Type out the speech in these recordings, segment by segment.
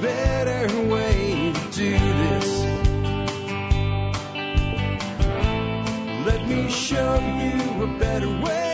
better way to do this. Let me show you a better way.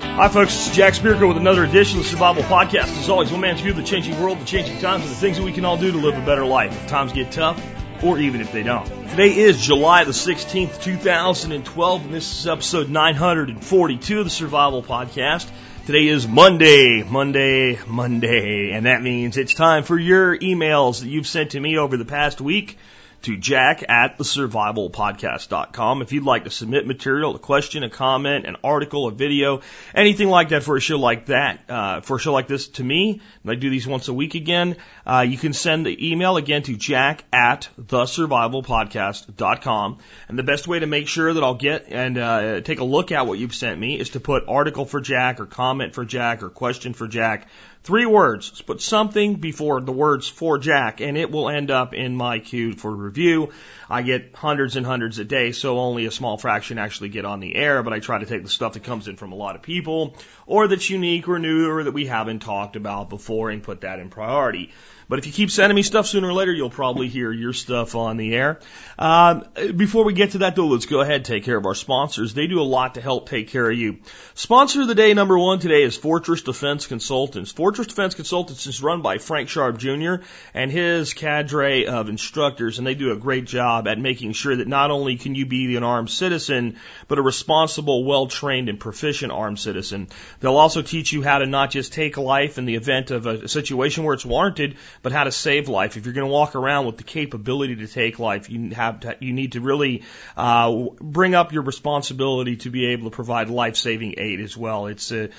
Hi, folks. This is Jack Spirko with another edition of the Survival Podcast. As always, one man's view of the changing world, the changing times, and the things that we can all do to live a better life if times get tough or even if they don't. Today is July the 16th, 2012, and this is episode 942 of the Survival Podcast. Today is Monday, Monday, Monday, and that means it's time for your emails that you've sent to me over the past week to jack at thesurvivalpodcast.com. If you'd like to submit material, a question, a comment, an article, a video, anything like that for a show like that, uh, for a show like this to me, and I do these once a week again, uh, you can send the email again to jack at thesurvivalpodcast.com. And the best way to make sure that I'll get and uh, take a look at what you've sent me is to put article for Jack or comment for Jack or question for Jack Three words. Put something before the words for Jack, and it will end up in my queue for review. I get hundreds and hundreds a day, so only a small fraction actually get on the air, but I try to take the stuff that comes in from a lot of people, or that's unique or new, or that we haven't talked about before, and put that in priority. But if you keep sending me stuff sooner or later, you'll probably hear your stuff on the air. Um, before we get to that though, let's go ahead and take care of our sponsors. They do a lot to help take care of you. Sponsor of the day number one today is Fortress Defense Consultants. Fortress Defense Consultants is run by Frank Sharp Jr. and his cadre of instructors, and they do a great job at making sure that not only can you be an armed citizen, but a responsible, well-trained, and proficient armed citizen. They'll also teach you how to not just take life in the event of a situation where it's warranted, but how to save life. If you're going to walk around with the capability to take life, you have to, you need to really uh, bring up your responsibility to be able to provide life-saving aid as well. It's a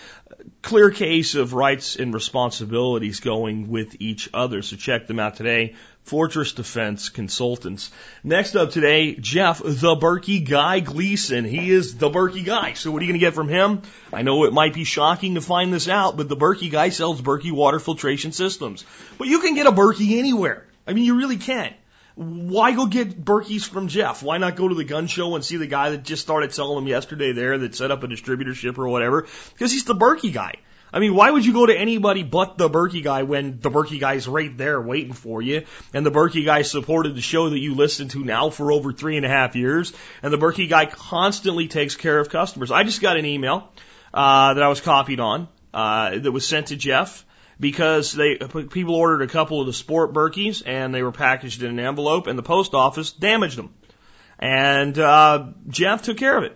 clear case of rights and responsibilities going with each other. So check them out today. Fortress Defense Consultants. Next up today, Jeff, the Berkey Guy Gleason. He is the Berkey Guy. So what are you going to get from him? I know it might be shocking to find this out, but the Berkey Guy sells Berkey water filtration systems. But you can get a Berkey anywhere. I mean, you really can. Why go get Berkeys from Jeff? Why not go to the gun show and see the guy that just started selling them yesterday there that set up a distributorship or whatever? Because he's the Berkey guy. I mean, why would you go to anybody but the Berkey guy when the Berkey guy's right there waiting for you? And the Berkey guy supported the show that you listen to now for over three and a half years. And the Berkey guy constantly takes care of customers. I just got an email uh, that I was copied on uh, that was sent to Jeff because they people ordered a couple of the sport Berkeys and they were packaged in an envelope and the post office damaged them. And uh, Jeff took care of it.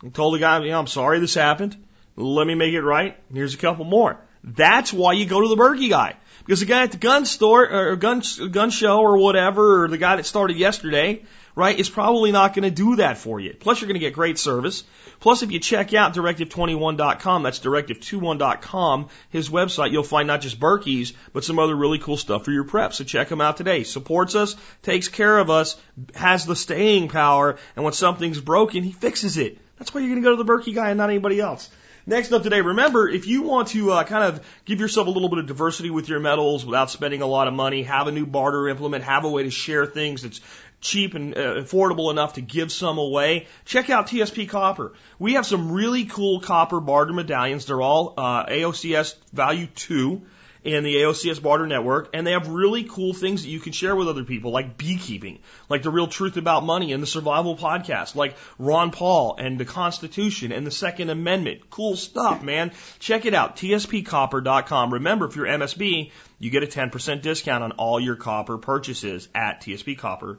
He told the guy, you know, I'm sorry this happened. Let me make it right. Here's a couple more. That's why you go to the Berkey guy. Because the guy at the gun store or gun gun show or whatever, or the guy that started yesterday, right, is probably not going to do that for you. Plus, you're going to get great service. Plus, if you check out directive21.com, that's directive21.com, his website, you'll find not just Berkey's, but some other really cool stuff for your prep. So check him out today. Supports us, takes care of us, has the staying power, and when something's broken, he fixes it. That's why you're going to go to the Berkey guy and not anybody else. Next up today, remember, if you want to uh, kind of give yourself a little bit of diversity with your metals without spending a lot of money, have a new barter implement, have a way to share things that's cheap and uh, affordable enough to give some away, check out TSP Copper. We have some really cool copper barter medallions. They're all uh, AOCS value 2 in the AOCS Barter Network, and they have really cool things that you can share with other people, like beekeeping, like the real truth about money and the survival podcast, like Ron Paul and the Constitution and the Second Amendment. Cool stuff, man. Check it out, tspcopper.com. Remember, if you're MSB, you get a 10% discount on all your copper purchases at tspcopper.com.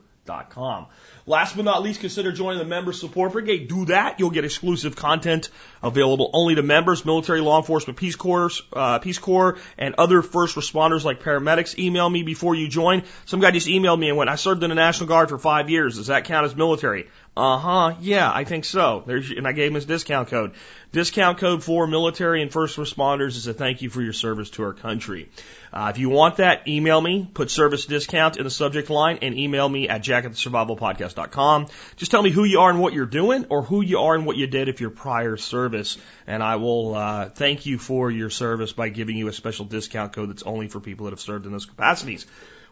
Last but not least, consider joining the Member Support Brigade. Do that. You'll get exclusive content available only to members, military, law enforcement, Peace Corps, uh, Peace Corps, and other first responders like paramedics. Email me before you join. Some guy just emailed me and went, I served in the National Guard for five years. Does that count as military? Uh huh. Yeah, I think so. There's, and I gave him his discount code. Discount code for military and first responders is a thank you for your service to our country. Uh, if you want that, email me, put service discount in the subject line, and email me at jackatthesurvivalpodcast.com. Just tell me who you are and what you're doing, or who you are and what you did if your prior service, and I will uh, thank you for your service by giving you a special discount code that's only for people that have served in those capacities.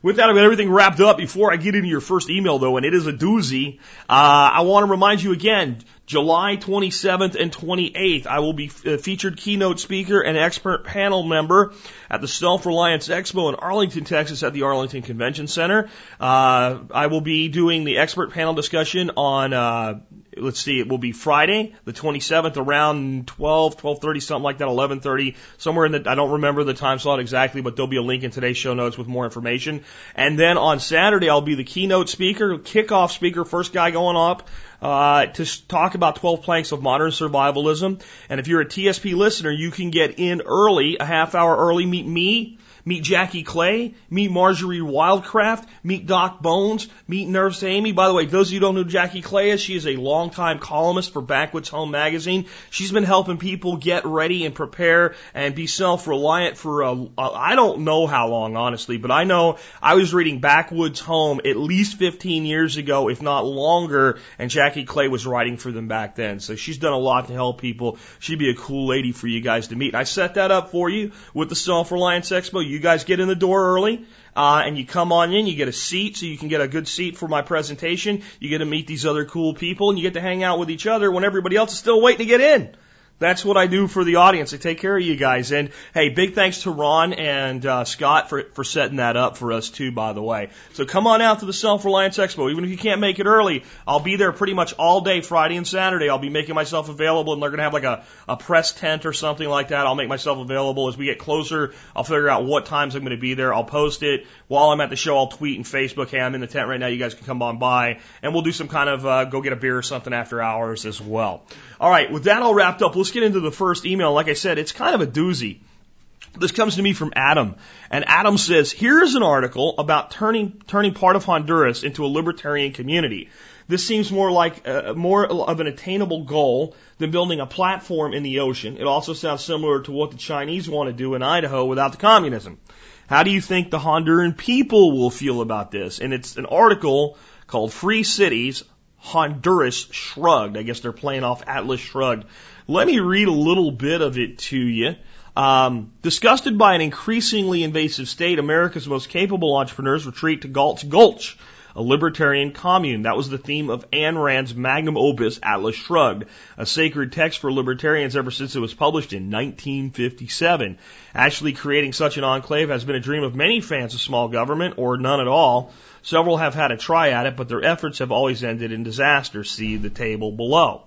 With that, I've got everything wrapped up. Before I get into your first email, though, and it is a doozy, uh, I want to remind you again, July 27th and 28th, I will be a uh, featured keynote speaker and expert panel member at the Self Reliance Expo in Arlington, Texas at the Arlington Convention Center. Uh, I will be doing the expert panel discussion on, uh, let's see, it will be Friday, the 27th around 12, 12.30, something like that, 11.30, somewhere in the, I don't remember the time slot exactly, but there'll be a link in today's show notes with more information. And then on Saturday, I'll be the keynote speaker, kickoff speaker, first guy going up uh, to talk about 12 planks of modern survivalism. And if you're a TSP listener, you can get in early, a half hour early, meet me Meet Jackie Clay. Meet Marjorie Wildcraft. Meet Doc Bones. Meet Nurse Amy. By the way, those of you who don't know Jackie Clay is, she is a longtime columnist for Backwoods Home Magazine. She's been helping people get ready and prepare and be self-reliant for I don't know how long, honestly, but I know I was reading Backwoods Home at least 15 years ago, if not longer, and Jackie Clay was writing for them back then. So she's done a lot to help people. She'd be a cool lady for you guys to meet. And I set that up for you with the Self-Reliance Expo. You guys get in the door early, uh, and you come on in, you get a seat so you can get a good seat for my presentation. You get to meet these other cool people and you get to hang out with each other when everybody else is still waiting to get in. That's what I do for the audience. I take care of you guys. And hey, big thanks to Ron and uh, Scott for for setting that up for us too. By the way, so come on out to the Self Reliance Expo. Even if you can't make it early, I'll be there pretty much all day Friday and Saturday. I'll be making myself available, and they're gonna have like a a press tent or something like that. I'll make myself available as we get closer. I'll figure out what times I'm gonna be there. I'll post it while I'm at the show. I'll tweet and Facebook, hey, I'm in the tent right now. You guys can come on by, and we'll do some kind of uh, go get a beer or something after hours as well. All right, with that all wrapped up, let's get into the first email. Like I said, it's kind of a doozy. This comes to me from Adam, and Adam says, "Here's an article about turning turning part of Honduras into a libertarian community. This seems more like uh, more of an attainable goal than building a platform in the ocean. It also sounds similar to what the Chinese want to do in Idaho without the communism. How do you think the Honduran people will feel about this?" And it's an article called "Free Cities: Honduras Shrugged. I guess they're playing off Atlas Shrugged. Let me read a little bit of it to you. Um, disgusted by an increasingly invasive state, America's most capable entrepreneurs retreat to Galt's Gulch, a libertarian commune. That was the theme of Ayn Rand's magnum opus, Atlas Shrugged, a sacred text for libertarians ever since it was published in 1957. Actually, creating such an enclave has been a dream of many fans of small government, or none at all. Several have had a try at it, but their efforts have always ended in disaster. See the table below.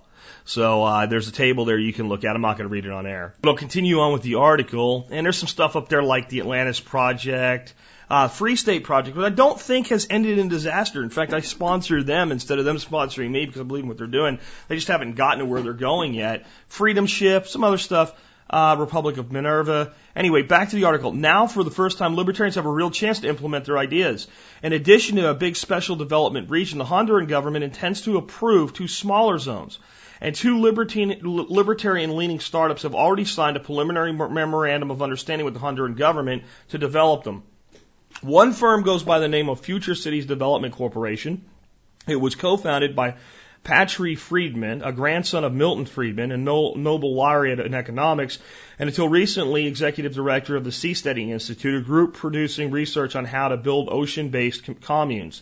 So uh, there's a table there you can look at. I'm not going to read it on air. But I'll continue on with the article. And there's some stuff up there like the Atlantis Project, uh, Free State Project, which I don't think has ended in disaster. In fact, I sponsor them instead of them sponsoring me because I believe in what they're doing. They just haven't gotten to where they're going yet. Freedom Ship, some other stuff uh, Republic of Minerva. Anyway, back to the article. Now, for the first time, libertarians have a real chance to implement their ideas. In addition to a big special development region, the Honduran government intends to approve two smaller zones. And two libertarian leaning startups have already signed a preliminary memorandum of understanding with the Honduran government to develop them. One firm goes by the name of Future Cities Development Corporation. It was co-founded by Patri Friedman, a grandson of Milton Friedman and Nobel laureate in economics, and until recently executive director of the Seasteading Institute, a group producing research on how to build ocean-based communes.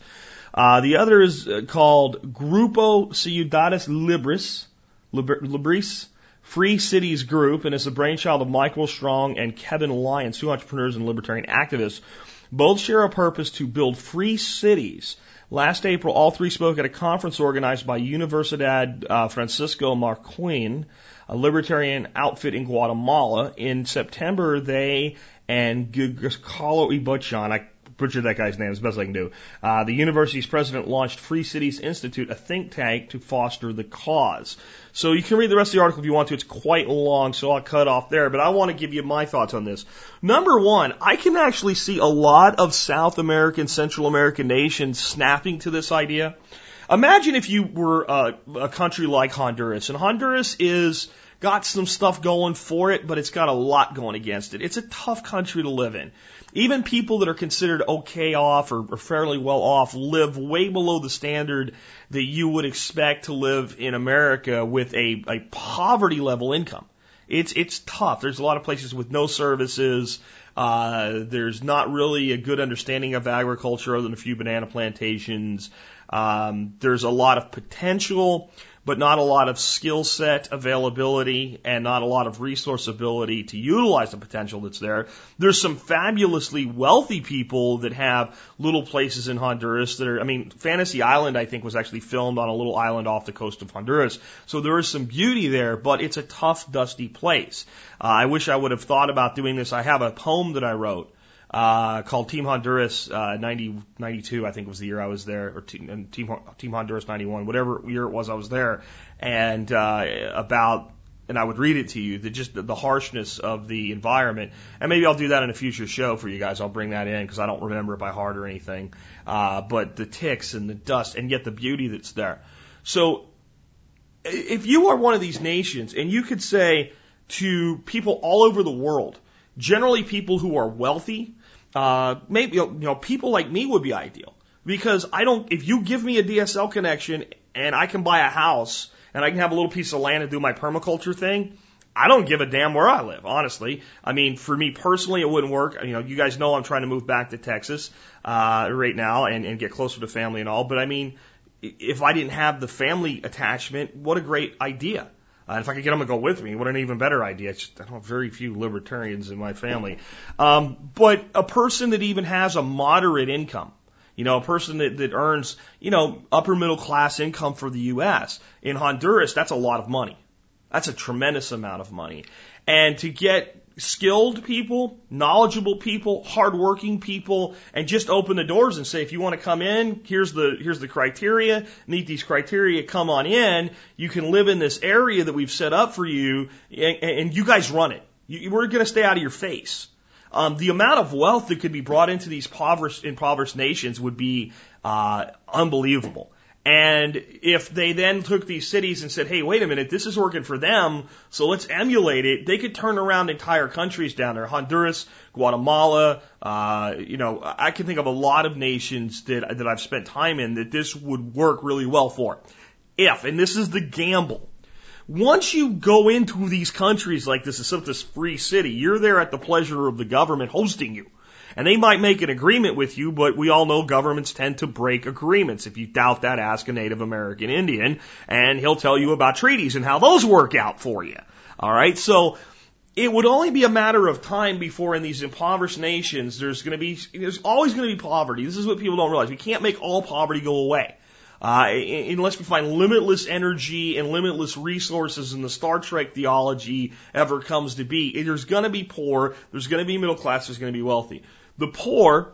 Uh, the other is uh, called Grupo Ciudades Libres, Libris, Free Cities Group, and it's the brainchild of Michael Strong and Kevin Lyons, two entrepreneurs and libertarian activists. Both share a purpose to build free cities Last April, all three spoke at a conference organized by Universidad uh, Francisco Marroquin, a libertarian outfit in Guatemala. In September, they and Gonzalo Ibochan, I butchered that guy's name as best I can do. Uh, the university's president launched Free Cities Institute, a think tank to foster the cause. So you can read the rest of the article if you want to. It's quite long, so I'll cut off there. But I want to give you my thoughts on this. Number one, I can actually see a lot of South American, Central American nations snapping to this idea. Imagine if you were a, a country like Honduras, and Honduras is got some stuff going for it, but it's got a lot going against it. It's a tough country to live in. Even people that are considered okay off or, or fairly well off live way below the standard that you would expect to live in America with a, a poverty level income. It's it's tough. There's a lot of places with no services. Uh, there's not really a good understanding of agriculture other than a few banana plantations. Um, there's a lot of potential, but not a lot of skill set availability and not a lot of resource ability to utilize the potential that's there. There's some fabulously wealthy people that have little places in Honduras that are, I mean, Fantasy Island, I think, was actually filmed on a little island off the coast of Honduras. So there is some beauty there, but it's a tough, dusty place. Uh, I wish I would have thought about doing this. I have a poem that I wrote uh, called Team Honduras uh, 90, 92, I think was the year I was there, or Team, Team, Team Honduras 91, whatever year it was I was there, and uh, about, and I would read it to you, the, just the, harshness of the environment. And maybe I'll do that in a future show for you guys. I'll bring that in because I don't remember it by heart or anything. Uh, but the ticks and the dust, and yet the beauty that's there. So if you are one of these nations and you could say to people all over the world, generally people who are wealthy, uh, maybe you know people like me would be ideal because I don't. If you give me a DSL connection and I can buy a house and I can have a little piece of land and do my permaculture thing, I don't give a damn where I live, honestly. I mean, for me personally, it wouldn't work. You know, you guys know I'm trying to move back to Texas uh, right now and, and get closer to family and all. But I mean, if I didn't have the family attachment, what a great idea. Uh, if I could get them to go with me, what an even better idea. Just, I don't have very few libertarians in my family. Um, but a person that even has a moderate income, you know, a person that, that earns, you know, upper middle class income for the U.S. In Honduras, that's a lot of money. That's a tremendous amount of money. And to get skilled people, knowledgeable people, hardworking people, and just open the doors and say, if you want to come in, here's the, here's the criteria, meet these criteria, come on in. You can live in this area that we've set up for you, and, and you guys run it. You, we're going to stay out of your face. Um, the amount of wealth that could be brought into these impoverished, impoverished nations would be uh, unbelievable. And if they then took these cities and said, hey, wait a minute, this is working for them, so let's emulate it, they could turn around entire countries down there. Honduras, Guatemala, uh, you know, I can think of a lot of nations that, that I've spent time in that this would work really well for. If, and this is the gamble, once you go into these countries like this is this free city, you're there at the pleasure of the government hosting you. And they might make an agreement with you, but we all know governments tend to break agreements. If you doubt that, ask a Native American Indian and he'll tell you about treaties and how those work out for you. All right. So it would only be a matter of time before in these impoverished nations there's going to be there's always going to be poverty. This is what people don't realize. We can't make all poverty go away. Uh, unless we find limitless energy and limitless resources in the Star Trek theology ever comes to be, there's going to be poor, there's going to be middle class, there's going to be wealthy. The poor,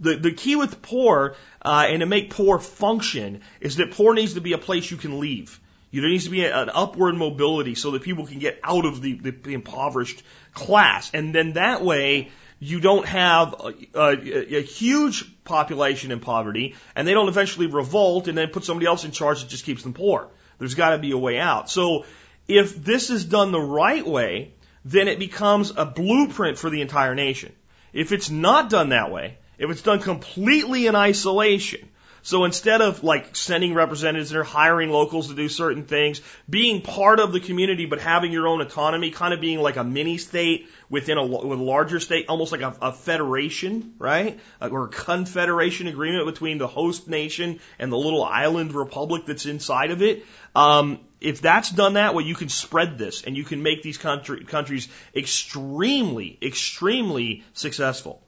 the, the key with poor, uh, and to make poor function is that poor needs to be a place you can leave. You, there needs to be an upward mobility so that people can get out of the, the, the impoverished class. And then that way, you don't have a, a, a, huge population in poverty and they don't eventually revolt and then put somebody else in charge that just keeps them poor. There's got to be a way out. So if this is done the right way, then it becomes a blueprint for the entire nation. If it's not done that way, if it's done completely in isolation, so instead of like sending representatives or hiring locals to do certain things, being part of the community but having your own autonomy, kind of being like a mini state within a, with a larger state, almost like a, a federation, right? Or a confederation agreement between the host nation and the little island republic that's inside of it. Um, if that's done that way, you can spread this and you can make these country, countries extremely, extremely successful.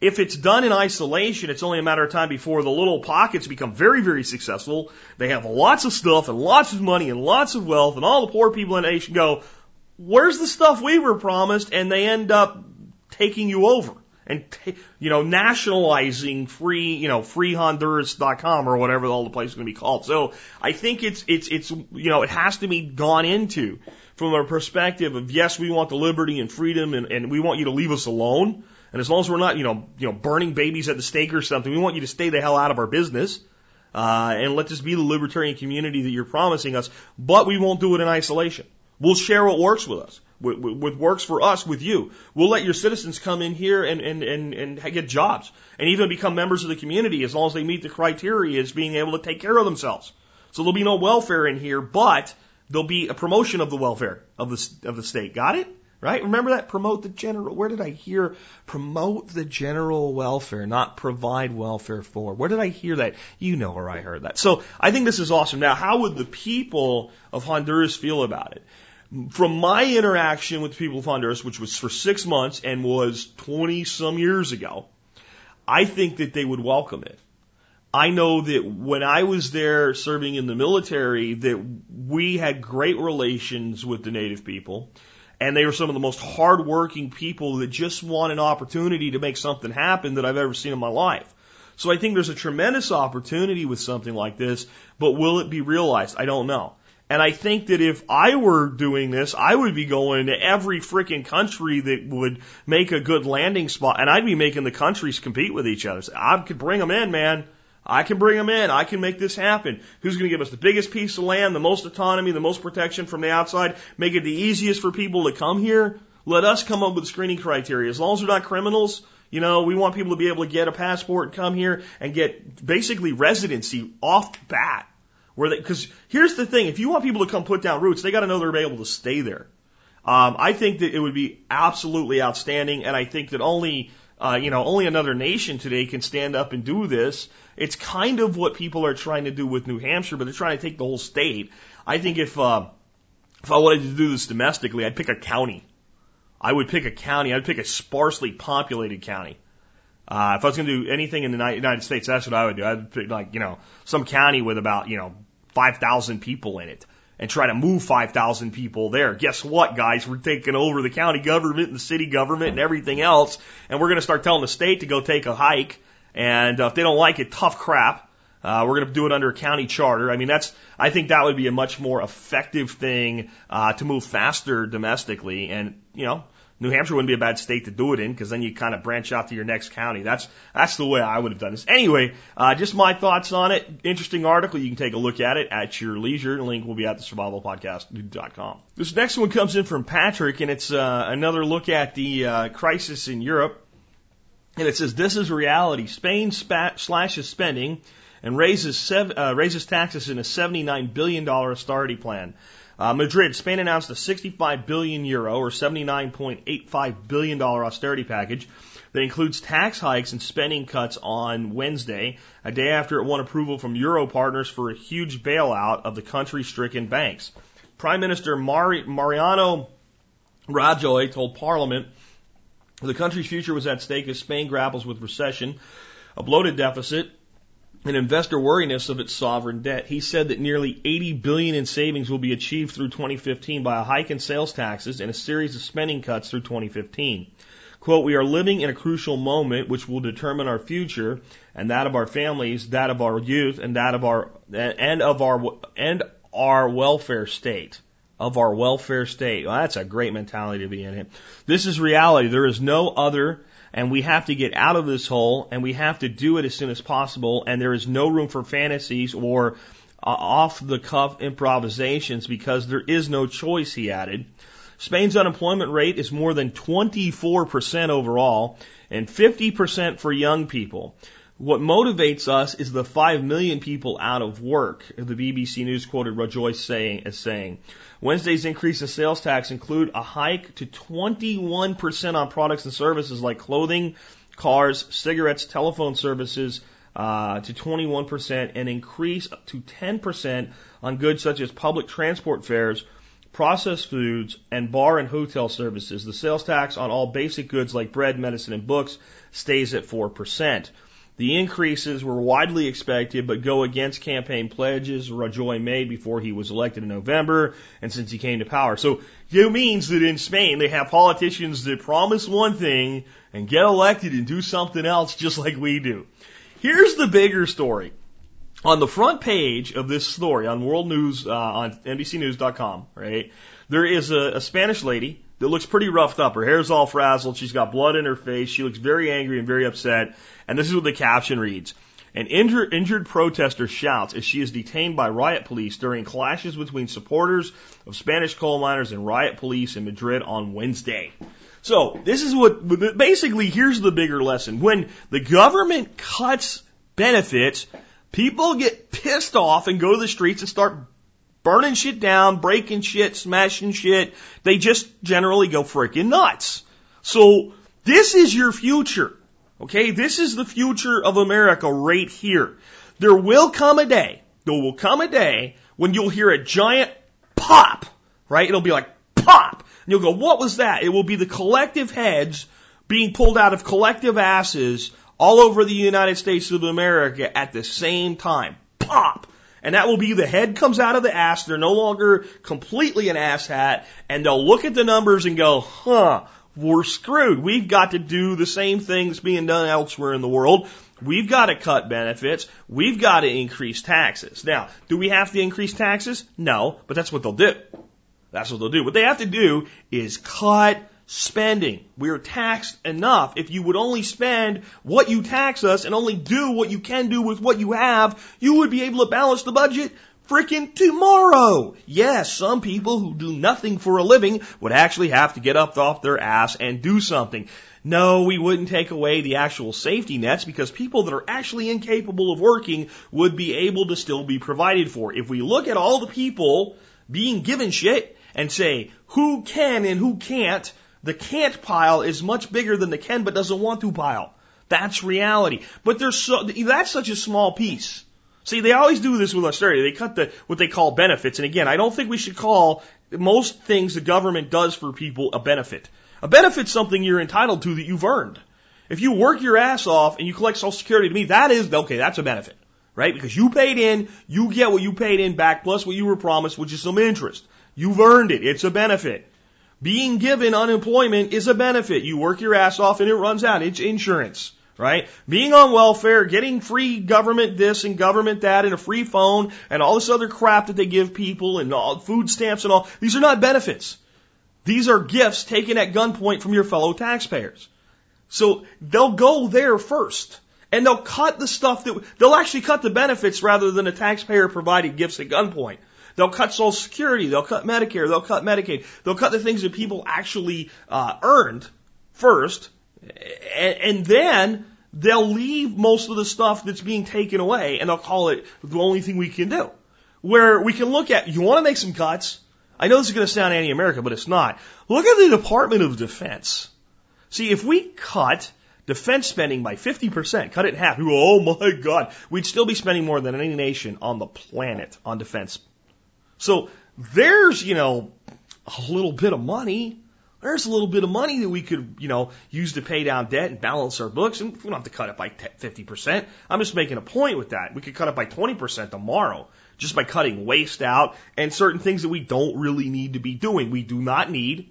If it's done in isolation, it's only a matter of time before the little pockets become very, very successful. They have lots of stuff and lots of money and lots of wealth, and all the poor people in the nation go, Where's the stuff we were promised? And they end up taking you over and you know nationalizing free you know freehonduras.com or whatever all the place is going to be called. So I think it's it's it's you know it has to be gone into from a perspective of yes we want the liberty and freedom and, and we want you to leave us alone and as long as we're not you know you know burning babies at the stake or something we want you to stay the hell out of our business. Uh, and let this be the libertarian community that you're promising us, but we won't do it in isolation. We'll share what works with us what works for us with you. We'll let your citizens come in here and, and, and, and get jobs and even become members of the community as long as they meet the criteria as being able to take care of themselves. So there'll be no welfare in here, but there'll be a promotion of the welfare of the, of the state. Got it? right? Remember that? Promote the general, where did I hear promote the general welfare, not provide welfare for? Where did I hear that? You know where I heard that. So I think this is awesome. Now, how would the people of Honduras feel about it? From my interaction with the people of Honduras, which was for six months and was 20 some years ago, I think that they would welcome it. I know that when I was there serving in the military, that we had great relations with the native people and they were some of the most hardworking people that just want an opportunity to make something happen that I've ever seen in my life. So I think there's a tremendous opportunity with something like this, but will it be realized? I don't know. And I think that if I were doing this, I would be going to every freaking country that would make a good landing spot, and I'd be making the countries compete with each other. So I could bring them in, man. I can bring them in. I can make this happen. Who's going to give us the biggest piece of land, the most autonomy, the most protection from the outside, make it the easiest for people to come here? Let us come up with screening criteria. As long as they're not criminals, you know, we want people to be able to get a passport, come here, and get basically residency off bat. Where they, because here's the thing: if you want people to come put down roots, they got to know they're able to stay there. Um, I think that it would be absolutely outstanding, and I think that only uh, you know, only another nation today can stand up and do this. It's kind of what people are trying to do with New Hampshire, but they're trying to take the whole state. I think if uh, if I wanted to do this domestically, I'd pick a county. I would pick a county. I'd pick a sparsely populated county. Uh, if I was going to do anything in the United States, that's what I would do. I'd pick like you know some county with about you know five thousand people in it and try to move 5,000 people there. Guess what, guys? We're taking over the county government and the city government and everything else, and we're going to start telling the state to go take a hike. And uh, if they don't like it, tough crap. Uh, we're going to do it under a county charter. I mean, that's, I think that would be a much more effective thing, uh, to move faster domestically. And, you know, New Hampshire wouldn't be a bad state to do it in because then you kind of branch out to your next county. That's that's the way I would have done this. Anyway, uh, just my thoughts on it. Interesting article. You can take a look at it at your leisure. Link will be at the survivalpodcast.com. This next one comes in from Patrick, and it's uh, another look at the uh, crisis in Europe. And it says, "This is reality. Spain slashes spending." And raises, sev- uh, raises taxes in a $79 billion austerity plan. Uh, Madrid, Spain announced a 65 billion euro or 79.85 billion dollar austerity package that includes tax hikes and spending cuts on Wednesday, a day after it won approval from Euro partners for a huge bailout of the country-stricken banks. Prime Minister Mari- Mariano Rajoy told Parliament the country's future was at stake as Spain grapples with recession, a bloated deficit, and investor worriness of its sovereign debt. He said that nearly 80 billion in savings will be achieved through 2015 by a hike in sales taxes and a series of spending cuts through 2015. Quote, we are living in a crucial moment which will determine our future and that of our families, that of our youth, and that of our, and of our, and our welfare state. Of our welfare state. Well, that's a great mentality to be in. It. This is reality. There is no other and we have to get out of this hole and we have to do it as soon as possible and there is no room for fantasies or uh, off the cuff improvisations because there is no choice, he added. Spain's unemployment rate is more than 24% overall and 50% for young people. What motivates us is the 5 million people out of work, the BBC News quoted Rajoy saying, as saying. Wednesday's increase in sales tax include a hike to 21% on products and services like clothing, cars, cigarettes, telephone services, uh, to 21% and increase to 10% on goods such as public transport fares, processed foods, and bar and hotel services. The sales tax on all basic goods like bread, medicine, and books stays at 4%. The increases were widely expected, but go against campaign pledges Rajoy made before he was elected in November and since he came to power. So it means that in Spain they have politicians that promise one thing and get elected and do something else just like we do. Here's the bigger story. On the front page of this story on World News, uh, on NBCNews.com, right, there is a, a Spanish lady that looks pretty roughed up. Her hair's all frazzled. She's got blood in her face. She looks very angry and very upset. And this is what the caption reads. An injured, injured protester shouts as she is detained by riot police during clashes between supporters of Spanish coal miners and riot police in Madrid on Wednesday. So this is what basically here's the bigger lesson. When the government cuts benefits, people get pissed off and go to the streets and start burning shit down, breaking shit, smashing shit. They just generally go freaking nuts. So this is your future. Okay, this is the future of America right here. There will come a day, there will come a day when you'll hear a giant pop, right? It'll be like pop. And you'll go, what was that? It will be the collective heads being pulled out of collective asses all over the United States of America at the same time. Pop! And that will be the head comes out of the ass. They're no longer completely an ass hat. And they'll look at the numbers and go, huh, we're screwed. We've got to do the same things being done elsewhere in the world. We've got to cut benefits. We've got to increase taxes. Now, do we have to increase taxes? No, but that's what they'll do. That's what they'll do. What they have to do is cut spending. We're taxed enough. If you would only spend what you tax us and only do what you can do with what you have, you would be able to balance the budget freaking tomorrow. Yes, some people who do nothing for a living would actually have to get up off their ass and do something. No, we wouldn't take away the actual safety nets because people that are actually incapable of working would be able to still be provided for. If we look at all the people being given shit and say who can and who can't, the can't pile is much bigger than the can but doesn't want to pile. That's reality. But there's so, that's such a small piece. See, they always do this with austerity. They cut the, what they call benefits. And again, I don't think we should call most things the government does for people a benefit. A benefit's something you're entitled to that you've earned. If you work your ass off and you collect Social Security to me, that is, okay, that's a benefit. Right? Because you paid in, you get what you paid in back plus what you were promised, which is some interest. You've earned it. It's a benefit. Being given unemployment is a benefit. You work your ass off and it runs out. It's insurance, right? Being on welfare, getting free government this and government that and a free phone and all this other crap that they give people and all food stamps and all. These are not benefits. These are gifts taken at gunpoint from your fellow taxpayers. So they'll go there first. And they'll cut the stuff that, they'll actually cut the benefits rather than the taxpayer provided gifts at gunpoint. They'll cut Social Security. They'll cut Medicare. They'll cut Medicaid. They'll cut the things that people actually uh, earned first, and, and then they'll leave most of the stuff that's being taken away, and they'll call it the only thing we can do. Where we can look at, you want to make some cuts? I know this is going to sound anti-American, but it's not. Look at the Department of Defense. See, if we cut defense spending by 50%, cut it in half, oh my God, we'd still be spending more than any nation on the planet on defense so there's, you know, a little bit of money. There's a little bit of money that we could, you know, use to pay down debt and balance our books. And we don't have to cut it by 50%. I'm just making a point with that. We could cut it by 20% tomorrow just by cutting waste out and certain things that we don't really need to be doing. We do not need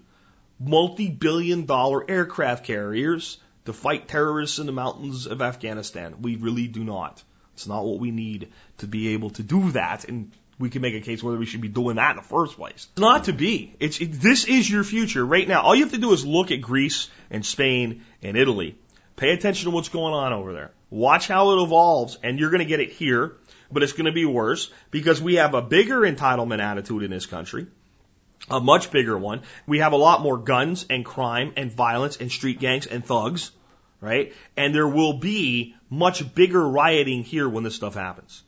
multi-billion dollar aircraft carriers to fight terrorists in the mountains of Afghanistan. We really do not. It's not what we need to be able to do that and we can make a case whether we should be doing that in the first place. It's not to be. It's it, this is your future right now. All you have to do is look at Greece and Spain and Italy. Pay attention to what's going on over there. Watch how it evolves, and you're going to get it here, but it's going to be worse because we have a bigger entitlement attitude in this country, a much bigger one. We have a lot more guns and crime and violence and street gangs and thugs, right? And there will be much bigger rioting here when this stuff happens.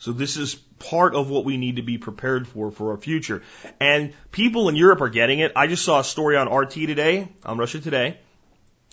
So this is part of what we need to be prepared for for our future. And people in Europe are getting it. I just saw a story on RT today, on Russia Today.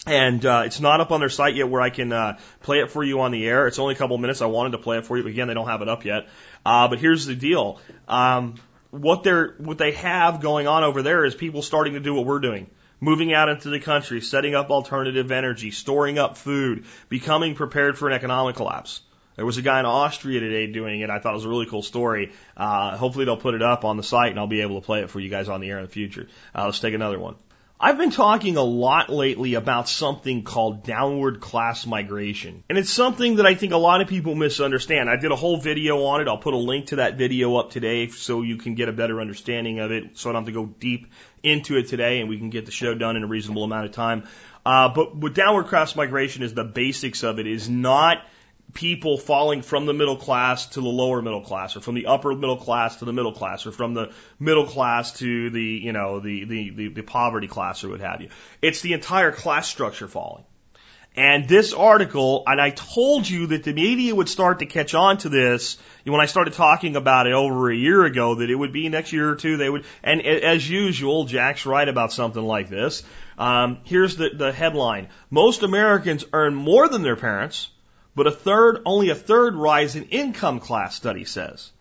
And uh, it's not up on their site yet where I can uh, play it for you on the air. It's only a couple of minutes. I wanted to play it for you, but again, they don't have it up yet. Uh, but here's the deal: um, what they're what they have going on over there is people starting to do what we're doing moving out into the country, setting up alternative energy, storing up food, becoming prepared for an economic collapse. There was a guy in Austria today doing it. I thought it was a really cool story. Uh, hopefully they'll put it up on the site and I'll be able to play it for you guys on the air in the future. Uh, let's take another one. I've been talking a lot lately about something called downward class migration. And it's something that I think a lot of people misunderstand. I did a whole video on it. I'll put a link to that video up today so you can get a better understanding of it so I don't have to go deep into it today and we can get the show done in a reasonable amount of time. Uh, but what downward class migration is the basics of it is not people falling from the middle class to the lower middle class or from the upper middle class to the middle class or from the middle class to the you know the the the, the poverty class or what have you it's the entire class structure falling And this article, and I told you that the media would start to catch on to this when I started talking about it over a year ago, that it would be next year or two. They would, and as usual, Jack's right about something like this. Um, here's the, the headline: Most Americans earn more than their parents, but a third, only a third, rise in income class. Study says.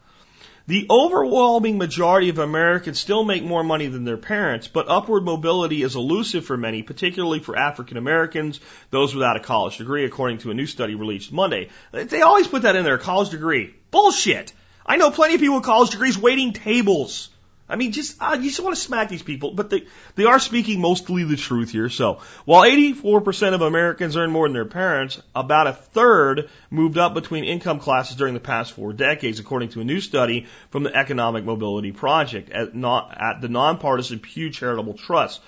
The overwhelming majority of Americans still make more money than their parents, but upward mobility is elusive for many, particularly for African Americans, those without a college degree, according to a new study released Monday. They always put that in there, college degree. Bullshit! I know plenty of people with college degrees waiting tables. I mean, just uh, you just want to smack these people, but they they are speaking mostly the truth here. So while 84% of Americans earn more than their parents, about a third moved up between income classes during the past four decades, according to a new study from the Economic Mobility Project at, not, at the nonpartisan Pew Charitable Trust.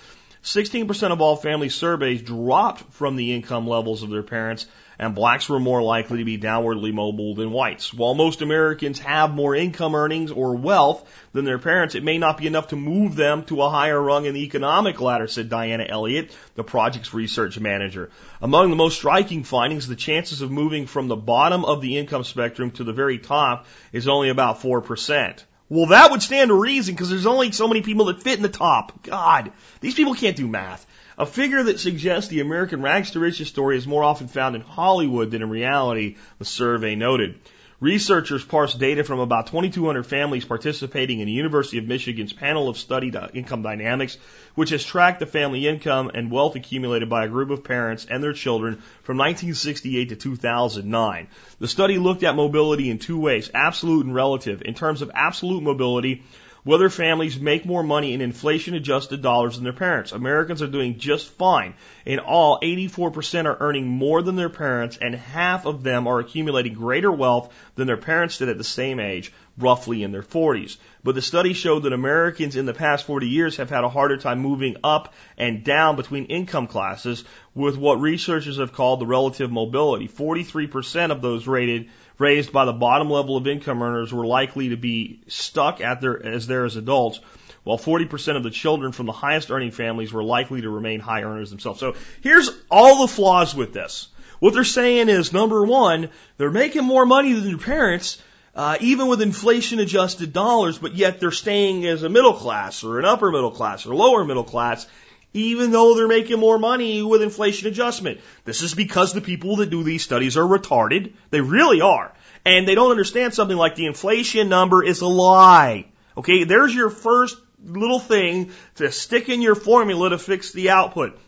16% of all families surveys dropped from the income levels of their parents and blacks were more likely to be downwardly mobile than whites. While most Americans have more income earnings or wealth than their parents, it may not be enough to move them to a higher rung in the economic ladder, said Diana Elliott, the project's research manager. Among the most striking findings, the chances of moving from the bottom of the income spectrum to the very top is only about 4%. Well, that would stand to reason because there's only so many people that fit in the top. God, these people can't do math. A figure that suggests the American rags to riches story is more often found in Hollywood than in reality, the survey noted. Researchers parsed data from about 2,200 families participating in the University of Michigan's panel of study income dynamics, which has tracked the family income and wealth accumulated by a group of parents and their children from 1968 to 2009. The study looked at mobility in two ways, absolute and relative. In terms of absolute mobility, whether families make more money in inflation adjusted dollars than their parents. Americans are doing just fine. In all, 84% are earning more than their parents, and half of them are accumulating greater wealth than their parents did at the same age, roughly in their 40s. But the study showed that Americans in the past 40 years have had a harder time moving up and down between income classes with what researchers have called the relative mobility. 43% of those rated raised by the bottom level of income earners were likely to be stuck at their, as there as adults, while 40% of the children from the highest earning families were likely to remain high earners themselves. So here's all the flaws with this. What they're saying is, number one, they're making more money than their parents, uh, even with inflation adjusted dollars, but yet they're staying as a middle class or an upper middle class or lower middle class, even though they're making more money with inflation adjustment. This is because the people that do these studies are retarded. They really are. And they don't understand something like the inflation number is a lie. Okay, there's your first little thing to stick in your formula to fix the output.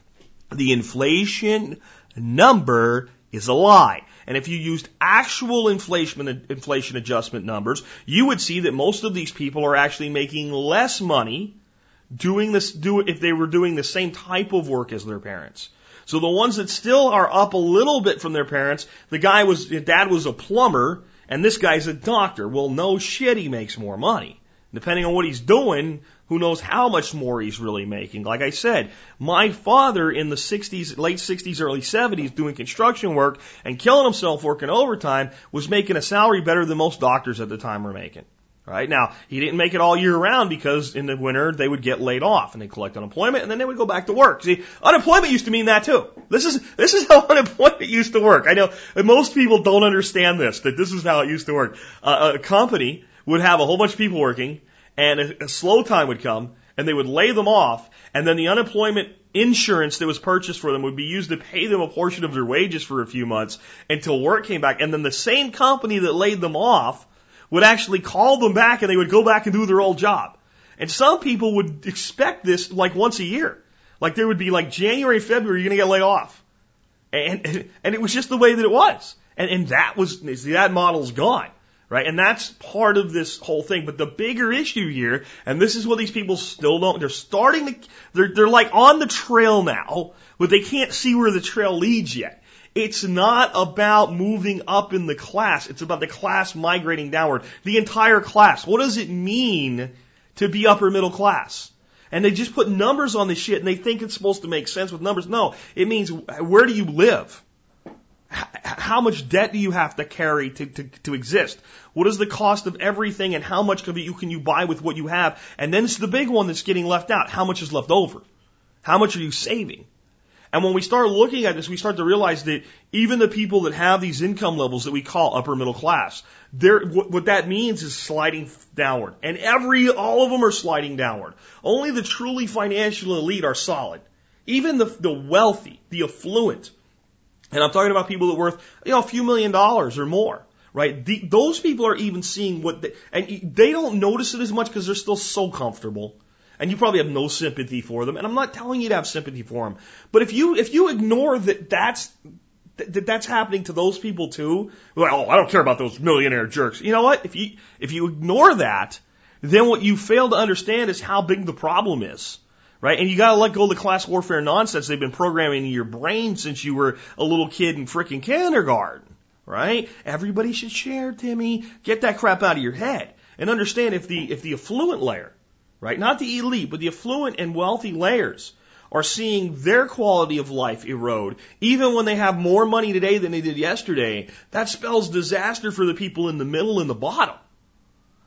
The inflation number is a lie. And if you used actual inflation, inflation adjustment numbers, you would see that most of these people are actually making less money doing this, do, if they were doing the same type of work as their parents. So the ones that still are up a little bit from their parents, the guy was, dad was a plumber and this guy's a doctor. Well, no shit, he makes more money. Depending on what he's doing, who knows how much more he's really making. Like I said, my father in the 60s, late 60s, early 70s doing construction work and killing himself working overtime was making a salary better than most doctors at the time were making. Right now, he didn't make it all year round because in the winter they would get laid off and they collect unemployment and then they would go back to work. See, unemployment used to mean that too. This is this is how unemployment used to work. I know most people don't understand this that this is how it used to work. Uh, a company would have a whole bunch of people working and a, a slow time would come and they would lay them off and then the unemployment insurance that was purchased for them would be used to pay them a portion of their wages for a few months until work came back and then the same company that laid them off would actually call them back and they would go back and do their old job. And some people would expect this like once a year. Like there would be like January, February, you're going to get laid off. And, and it was just the way that it was. And, and that was, that model's gone. Right? And that's part of this whole thing. But the bigger issue here, and this is what these people still don't, they're starting to, they're, they're like on the trail now, but they can't see where the trail leads yet. It's not about moving up in the class. It's about the class migrating downward. The entire class. What does it mean to be upper middle class? And they just put numbers on this shit and they think it's supposed to make sense with numbers. No, it means where do you live? How much debt do you have to carry to, to, to exist? What is the cost of everything and how much can you, can you buy with what you have? And then it's the big one that's getting left out. How much is left over? How much are you saving? And when we start looking at this, we start to realize that even the people that have these income levels that we call upper middle class, they're, what, what that means is sliding downward. And every, all of them are sliding downward. Only the truly financial elite are solid. Even the, the wealthy, the affluent, and I'm talking about people that are worth, you know, a few million dollars or more, right? The, those people are even seeing what they, and they don't notice it as much because they're still so comfortable. And you probably have no sympathy for them. And I'm not telling you to have sympathy for them. But if you, if you ignore that that's, that that's happening to those people too, like, oh, I don't care about those millionaire jerks. You know what? If you, if you ignore that, then what you fail to understand is how big the problem is right? And you got to let go of the class warfare nonsense they've been programming in your brain since you were a little kid in freaking kindergarten, right? Everybody should share, Timmy. Get that crap out of your head and understand if the if the affluent layer, right, not the elite, but the affluent and wealthy layers are seeing their quality of life erode, even when they have more money today than they did yesterday, that spells disaster for the people in the middle and the bottom.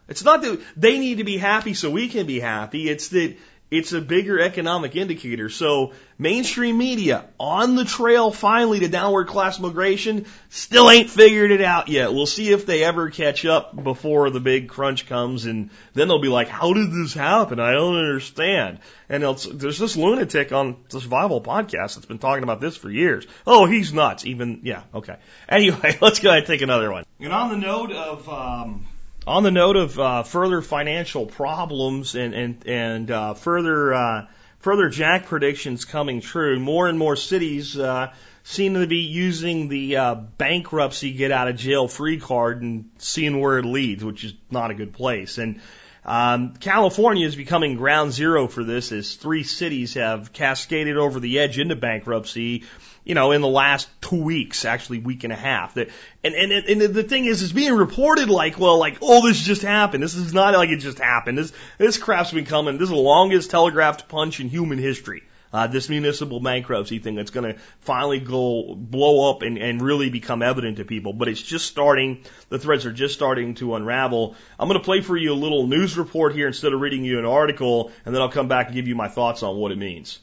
It's not that they need to be happy so we can be happy. It's that it's a bigger economic indicator. So mainstream media on the trail finally to downward class migration still ain't figured it out yet. We'll see if they ever catch up before the big crunch comes and then they'll be like, how did this happen? I don't understand. And there's this lunatic on the survival podcast that's been talking about this for years. Oh, he's nuts. Even, yeah, okay. Anyway, let's go ahead and take another one. And on the note of, um, on the note of uh, further financial problems and and and uh, further uh, further jack predictions coming true, more and more cities uh, seem to be using the uh, bankruptcy get out of jail free card and seeing where it leads, which is not a good place. And um, California is becoming ground zero for this, as three cities have cascaded over the edge into bankruptcy you know, in the last two weeks, actually week and a half. That, and, and, and the thing is, it's being reported like, well, like, oh, this just happened. This is not like it just happened. This, this crap's been coming. This is the longest telegraphed punch in human history. Uh, this municipal bankruptcy thing that's going to finally go blow up and, and really become evident to people. But it's just starting. The threads are just starting to unravel. I'm going to play for you a little news report here instead of reading you an article, and then I'll come back and give you my thoughts on what it means.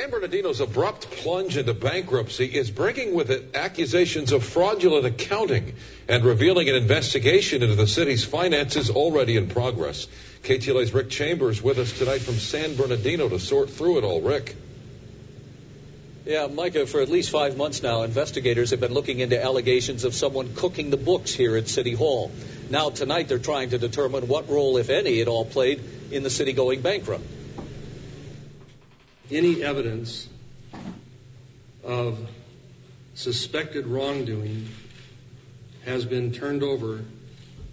San Bernardino's abrupt plunge into bankruptcy is bringing with it accusations of fraudulent accounting and revealing an investigation into the city's finances already in progress. KTLA's Rick Chambers with us tonight from San Bernardino to sort through it all. Rick. Yeah, Micah, for at least five months now, investigators have been looking into allegations of someone cooking the books here at City Hall. Now, tonight, they're trying to determine what role, if any, it all played in the city going bankrupt any evidence of suspected wrongdoing has been turned over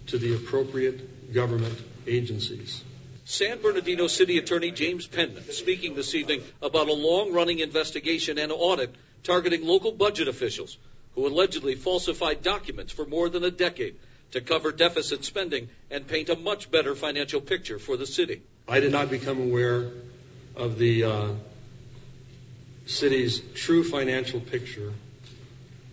to the appropriate government agencies. San Bernardino City Attorney James Penman speaking this evening about a long running investigation and audit targeting local budget officials who allegedly falsified documents for more than a decade to cover deficit spending and paint a much better financial picture for the city. I did not become aware of the uh, city's true financial picture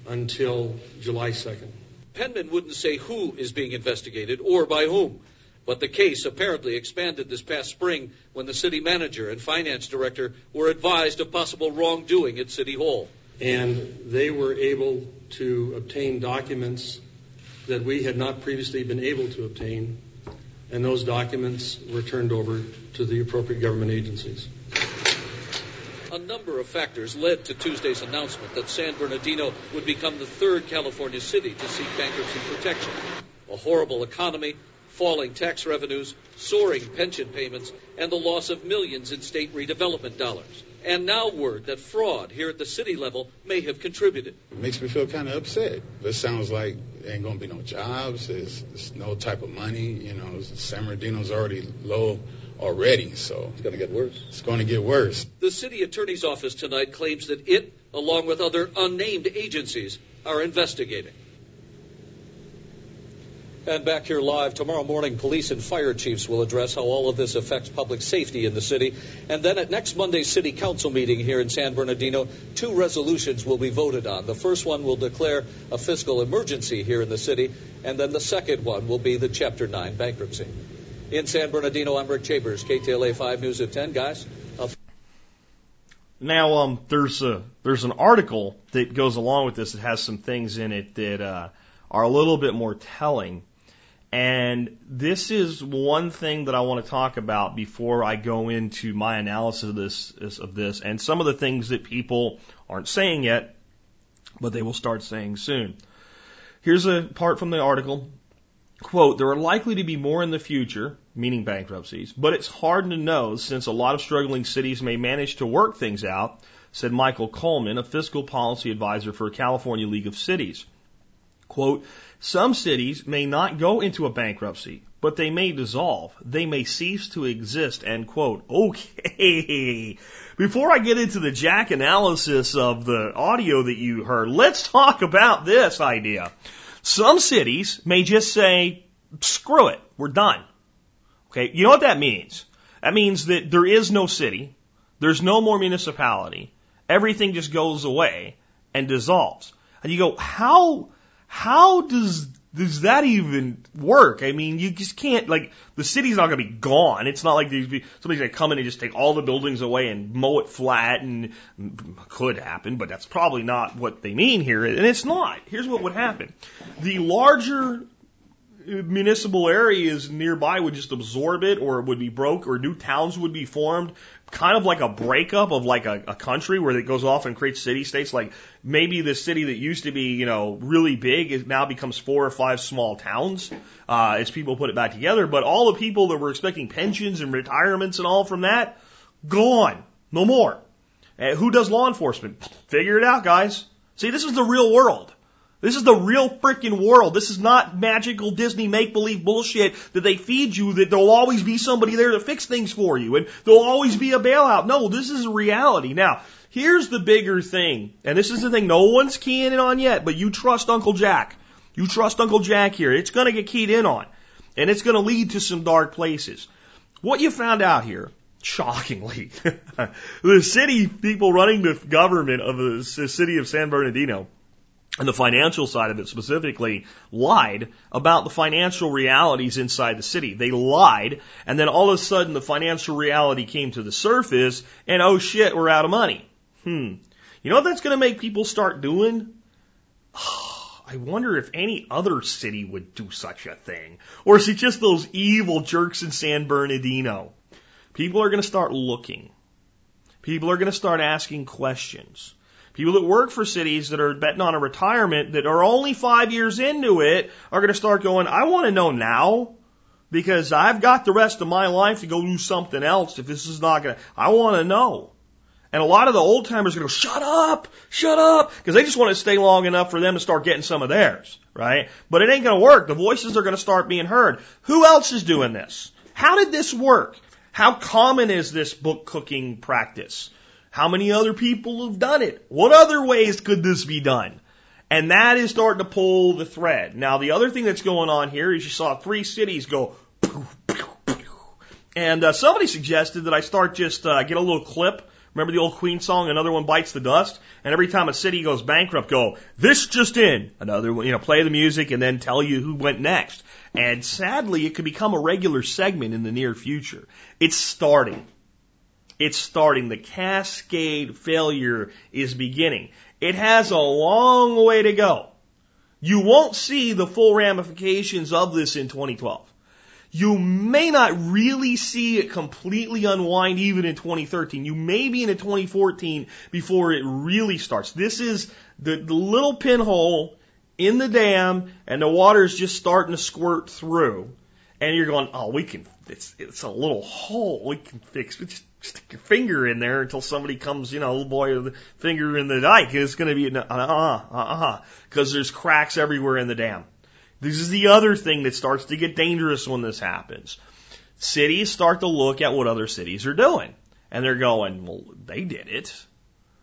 until July 2nd. Penman wouldn't say who is being investigated or by whom, but the case apparently expanded this past spring when the city manager and finance director were advised of possible wrongdoing at City Hall. And they were able to obtain documents that we had not previously been able to obtain, and those documents were turned over to the appropriate government agencies a number of factors led to Tuesday's announcement that San Bernardino would become the third California city to seek bankruptcy protection. A horrible economy, falling tax revenues, soaring pension payments, and the loss of millions in state redevelopment dollars. And now word that fraud here at the city level may have contributed. It makes me feel kind of upset. This sounds like there ain't going to be no jobs. There's, there's no type of money. You know, San Bernardino's already low already. So it's going to get worse. It's going to get worse. The city attorney's office tonight claims that it, along with other unnamed agencies, are investigating. And back here live tomorrow morning, police and fire chiefs will address how all of this affects public safety in the city. And then at next Monday's city council meeting here in San Bernardino, two resolutions will be voted on. The first one will declare a fiscal emergency here in the city, and then the second one will be the Chapter 9 bankruptcy. In San Bernardino, I'm Rick Chambers, KTLA 5 News at 10. Guys, Now, um, there's a there's an article that goes along with this that has some things in it that uh, are a little bit more telling. And this is one thing that I want to talk about before I go into my analysis of this, of this and some of the things that people aren't saying yet, but they will start saying soon. Here's a part from the article. Quote, there are likely to be more in the future, meaning bankruptcies, but it's hard to know since a lot of struggling cities may manage to work things out, said Michael Coleman, a fiscal policy advisor for California League of Cities. Quote, some cities may not go into a bankruptcy, but they may dissolve. They may cease to exist, end quote. Okay. Before I get into the Jack analysis of the audio that you heard, let's talk about this idea. Some cities may just say, screw it, we're done. Okay, you know what that means? That means that there is no city, there's no more municipality, everything just goes away and dissolves. And you go, how, how does does that even work? I mean, you just can't like the city's not going to be gone. It's not like these somebody's going to come in and just take all the buildings away and mow it flat, and could happen, but that's probably not what they mean here, and it's not. Here's what would happen: the larger municipal areas nearby would just absorb it, or it would be broke, or new towns would be formed, kind of like a breakup of like a, a country where it goes off and creates city states. Like maybe the city that used to be, you know, really big is now becomes four or five small towns uh, as people put it back together. But all the people that were expecting pensions and retirements and all from that, gone, no more. Who does law enforcement? Figure it out, guys. See, this is the real world. This is the real freaking world. This is not magical Disney make believe bullshit that they feed you that there'll always be somebody there to fix things for you and there'll always be a bailout. No, this is reality. Now, here's the bigger thing, and this is the thing no one's keying in on yet, but you trust Uncle Jack. You trust Uncle Jack here. It's going to get keyed in on, and it's going to lead to some dark places. What you found out here shockingly, the city people running the government of the city of San Bernardino and the financial side of it specifically lied about the financial realities inside the city. They lied, and then all of a sudden the financial reality came to the surface, and oh shit, we're out of money. Hmm. You know what that's going to make people start doing? I wonder if any other city would do such a thing. Or is it just those evil jerks in San Bernardino? People are going to start looking. People are going to start asking questions. People that work for cities that are betting on a retirement that are only five years into it are going to start going, I want to know now because I've got the rest of my life to go do something else if this is not going to, I want to know. And a lot of the old timers are going to go, shut up, shut up, because they just want to stay long enough for them to start getting some of theirs, right? But it ain't going to work. The voices are going to start being heard. Who else is doing this? How did this work? How common is this book cooking practice? How many other people have done it? What other ways could this be done? And that is starting to pull the thread. Now, the other thing that's going on here is you saw three cities go, and uh, somebody suggested that I start just uh, get a little clip. Remember the old Queen song, "Another One Bites the Dust"? And every time a city goes bankrupt, go this just in. Another one, you know, play the music and then tell you who went next. And sadly, it could become a regular segment in the near future. It's starting. It's starting. The cascade failure is beginning. It has a long way to go. You won't see the full ramifications of this in 2012. You may not really see it completely unwind even in 2013. You may be into 2014 before it really starts. This is the, the little pinhole in the dam and the water is just starting to squirt through. And you're going, oh, we can, it's, it's a little hole. We can fix it. Just stick your finger in there until somebody comes, you know, little boy a finger in the dike. It's going to be, uh, uh, uh, uh, because there's cracks everywhere in the dam. This is the other thing that starts to get dangerous when this happens. Cities start to look at what other cities are doing. And they're going, well, they did it.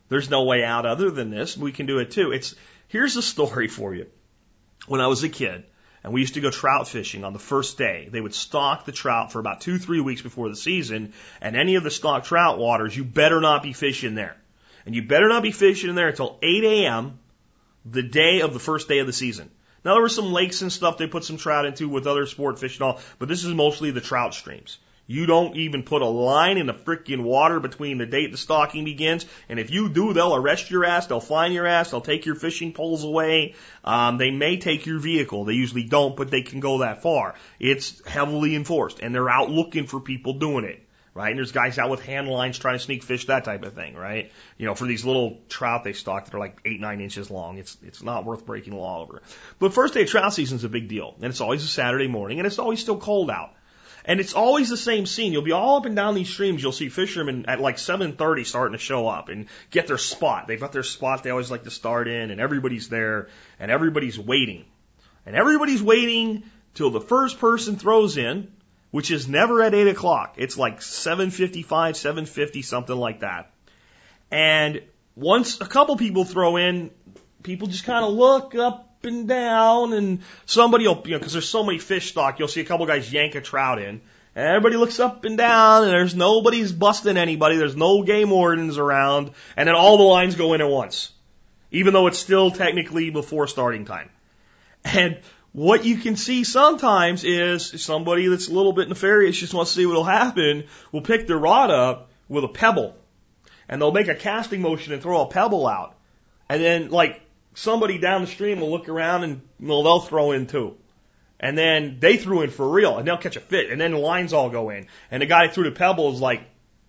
There's no way out other than this. We can do it too. It's, here's a story for you. When I was a kid, and we used to go trout fishing on the first day. They would stock the trout for about two, three weeks before the season, and any of the stocked trout waters, you better not be fishing there. And you better not be fishing in there until 8 a.m. the day of the first day of the season. Now there were some lakes and stuff they put some trout into with other sport fish and all, but this is mostly the trout streams. You don't even put a line in the freaking water between the date the stocking begins. And if you do, they'll arrest your ass, they'll fine your ass, they'll take your fishing poles away. Um, they may take your vehicle. They usually don't, but they can go that far. It's heavily enforced and they're out looking for people doing it. Right? And there's guys out with hand lines trying to sneak fish, that type of thing, right? You know, for these little trout they stock that are like eight, nine inches long, it's, it's not worth breaking the law over. But first day of trout season is a big deal. And it's always a Saturday morning and it's always still cold out. And it's always the same scene. You'll be all up and down these streams. You'll see fishermen at like 7:30 starting to show up and get their spot. They've got their spot they always like to start in, and everybody's there, and everybody's waiting, and everybody's waiting till the first person throws in, which is never at eight o'clock. It's like 7:55, 7:50, something like that. And once a couple people throw in, people just kind of look up and down, and somebody will, you know, because there's so many fish stock, you'll see a couple guys yank a trout in, and everybody looks up and down, and there's nobody's busting anybody, there's no game wardens around, and then all the lines go in at once, even though it's still technically before starting time. And what you can see sometimes is somebody that's a little bit nefarious, just wants to see what'll happen, will pick their rod up with a pebble, and they'll make a casting motion and throw a pebble out. And then, like, somebody down the stream will look around and well, they'll throw in too. And then they threw in for real and they'll catch a fit and then the lines all go in. And the guy threw the pebble is like,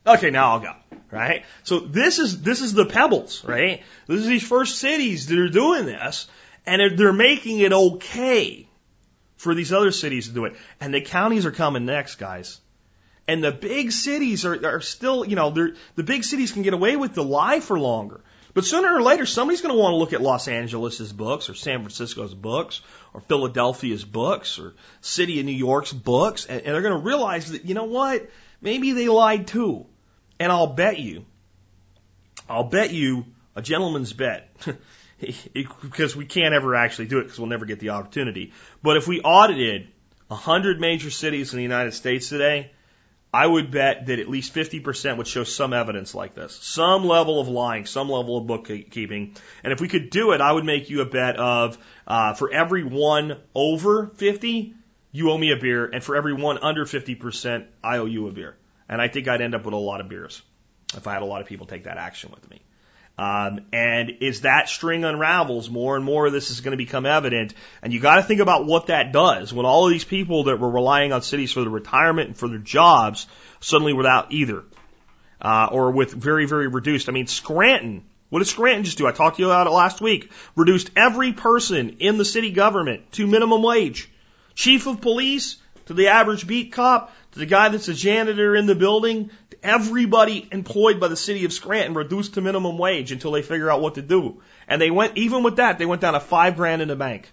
okay, now I'll go. Right? So this is, this is the pebbles, right? This is these first cities that are doing this and they're making it okay for these other cities to do it. And the counties are coming next, guys. And the big cities are, are still, you know, the big cities can get away with the lie for longer. But sooner or later, somebody's going to want to look at Los Angeles's books or San Francisco's books or Philadelphia's books or City of New York's books, and, and they're going to realize that, you know what? Maybe they lied too. And I'll bet you, I'll bet you a gentleman's bet, because we can't ever actually do it because we'll never get the opportunity. But if we audited a hundred major cities in the United States today, I would bet that at least 50% would show some evidence like this. Some level of lying, some level of bookkeeping. And if we could do it, I would make you a bet of, uh, for every one over 50, you owe me a beer. And for every one under 50%, I owe you a beer. And I think I'd end up with a lot of beers if I had a lot of people take that action with me. Um, and as that string unravels, more and more of this is going to become evident. And you got to think about what that does when all of these people that were relying on cities for their retirement and for their jobs suddenly without either, uh, or with very, very reduced. I mean, Scranton. What did Scranton just do? I talked to you about it last week. Reduced every person in the city government to minimum wage. Chief of police to the average beat cop to the guy that's a janitor in the building to everybody employed by the city of Scranton reduced to minimum wage until they figure out what to do. And they went, even with that, they went down to five grand in the bank.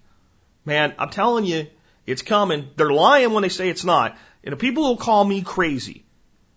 Man, I'm telling you, it's coming. They're lying when they say it's not. You know, people will call me crazy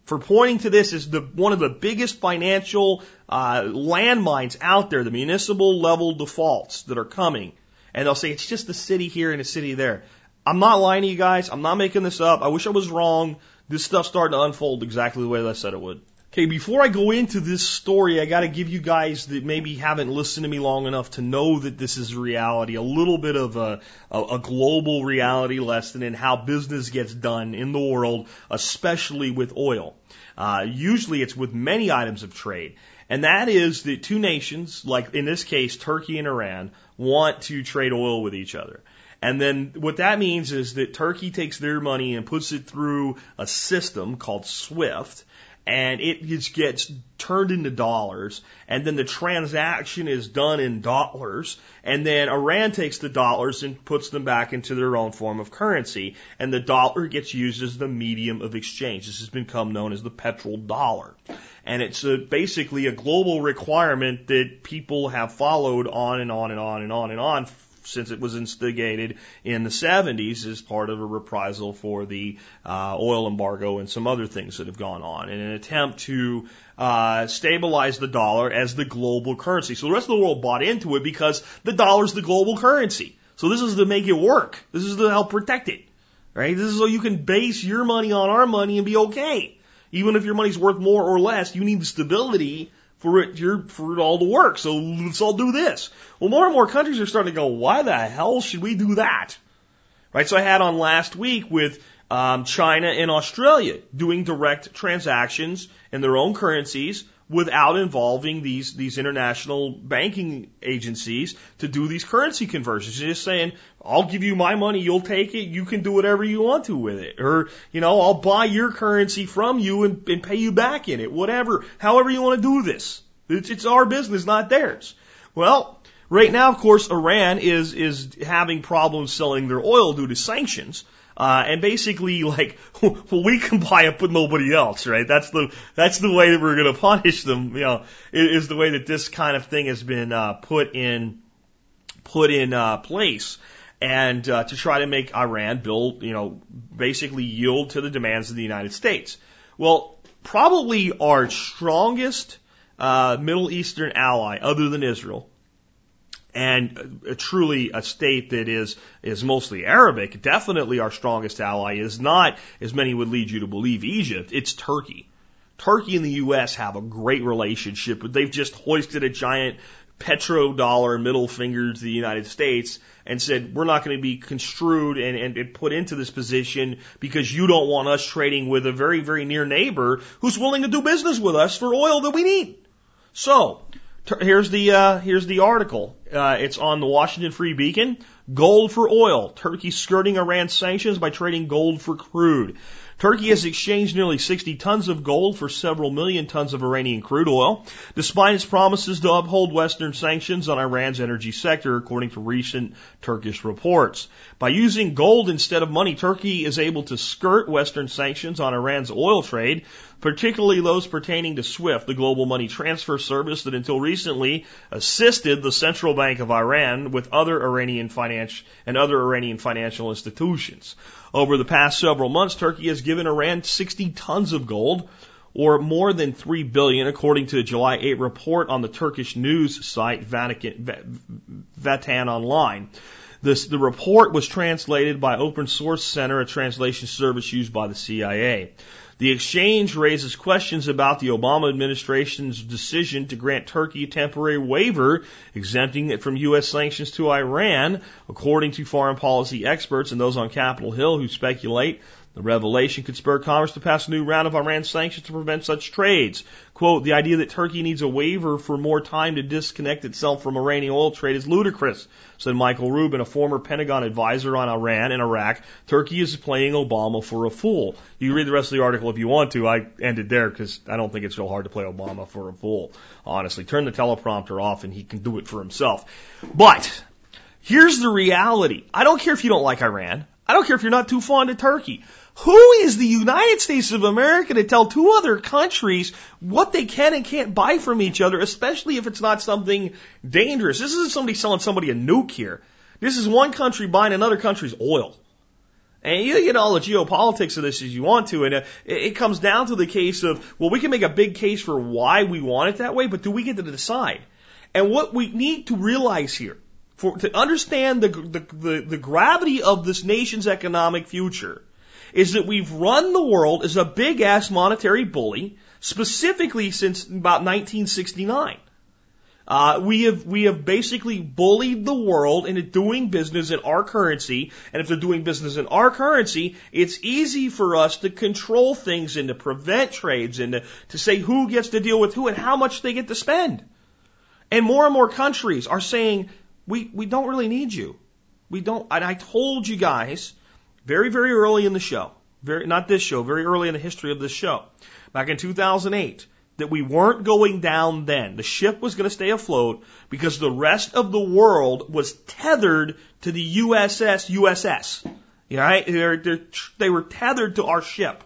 for pointing to this as the one of the biggest financial uh, landmines out there, the municipal level defaults that are coming. And they'll say it's just the city here and the city there. I'm not lying to you guys. I'm not making this up. I wish I was wrong. This stuff's starting to unfold exactly the way that I said it would. Okay, before I go into this story, I got to give you guys that maybe haven't listened to me long enough to know that this is reality, a little bit of a, a, a, global reality lesson in how business gets done in the world, especially with oil. Uh, usually it's with many items of trade. And that is that two nations, like in this case, Turkey and Iran, want to trade oil with each other. And then what that means is that Turkey takes their money and puts it through a system called SWIFT and it gets turned into dollars and then the transaction is done in dollars and then Iran takes the dollars and puts them back into their own form of currency and the dollar gets used as the medium of exchange. This has become known as the petrodollar. And it's a, basically a global requirement that people have followed on and on and on and on and on since it was instigated in the 70s as part of a reprisal for the uh, oil embargo and some other things that have gone on in an attempt to uh, stabilize the dollar as the global currency. So the rest of the world bought into it because the dollar's the global currency. So this is to make it work. This is to help protect it. Right? This is so you can base your money on our money and be okay. Even if your money's worth more or less, you need stability for it, for it all to work. So let's all do this. Well, more and more countries are starting to go, why the hell should we do that? Right. So I had on last week with, um, China and Australia doing direct transactions in their own currencies without involving these these international banking agencies to do these currency conversions. You're just saying, I'll give you my money, you'll take it, you can do whatever you want to with it, or you know, I'll buy your currency from you and, and pay you back in it, whatever, however you want to do this. It's, it's our business, not theirs. Well, right now, of course, Iran is is having problems selling their oil due to sanctions. Uh, and basically, like, well, we can buy it, but nobody else, right? That's the that's the way that we're going to punish them. You know, is the way that this kind of thing has been uh, put in put in uh, place, and uh, to try to make Iran build, you know, basically yield to the demands of the United States. Well, probably our strongest uh, Middle Eastern ally, other than Israel, and truly a state that is is mostly Arabic, definitely our strongest ally is not, as many would lead you to believe, Egypt. It's Turkey. Turkey and the U.S. have a great relationship, but they've just hoisted a giant petrodollar middle finger to the United States and said, we're not going to be construed and, and put into this position because you don't want us trading with a very, very near neighbor who's willing to do business with us for oil that we need. So, Here's the uh, here's the article. Uh, it's on the Washington Free Beacon. Gold for oil. Turkey skirting Iran sanctions by trading gold for crude. Turkey has exchanged nearly 60 tons of gold for several million tons of Iranian crude oil, despite its promises to uphold Western sanctions on Iran's energy sector, according to recent Turkish reports. By using gold instead of money, Turkey is able to skirt Western sanctions on Iran's oil trade, particularly those pertaining to SWIFT, the global money transfer service that until recently assisted the central bank of Iran with other Iranian financial and other Iranian financial institutions. Over the past several months, Turkey has given Iran 60 tons of gold, or more than 3 billion, according to a July 8 report on the Turkish news site Vatican, Vatan Online. This, the report was translated by Open Source Center, a translation service used by the CIA. The exchange raises questions about the Obama administration's decision to grant Turkey a temporary waiver exempting it from U.S. sanctions to Iran, according to foreign policy experts and those on Capitol Hill who speculate the revelation could spur Congress to pass a new round of Iran sanctions to prevent such trades. Quote, the idea that Turkey needs a waiver for more time to disconnect itself from Iranian oil trade is ludicrous, said Michael Rubin, a former Pentagon advisor on Iran and Iraq. Turkey is playing Obama for a fool. You can read the rest of the article if you want to. I ended there because I don't think it's real hard to play Obama for a fool, honestly. Turn the teleprompter off and he can do it for himself. But, here's the reality. I don't care if you don't like Iran. I don't care if you're not too fond of Turkey. Who is the United States of America to tell two other countries what they can and can't buy from each other, especially if it's not something dangerous? This isn't somebody selling somebody a nuke here. This is one country buying another country's oil. And you get all the geopolitics of this as you want to, and it comes down to the case of, well, we can make a big case for why we want it that way, but do we get to decide? And what we need to realize here, for, to understand the, the, the, the gravity of this nation's economic future, is that we've run the world as a big ass monetary bully, specifically since about 1969. Uh, we have we have basically bullied the world into doing business in our currency, and if they're doing business in our currency, it's easy for us to control things and to prevent trades and to, to say who gets to deal with who and how much they get to spend. And more and more countries are saying we we don't really need you. We don't. And I told you guys very, very early in the show, very, not this show, very early in the history of this show, back in 2008, that we weren't going down then. The ship was going to stay afloat because the rest of the world was tethered to the USS USS. Right? They're, they're, they were tethered to our ship.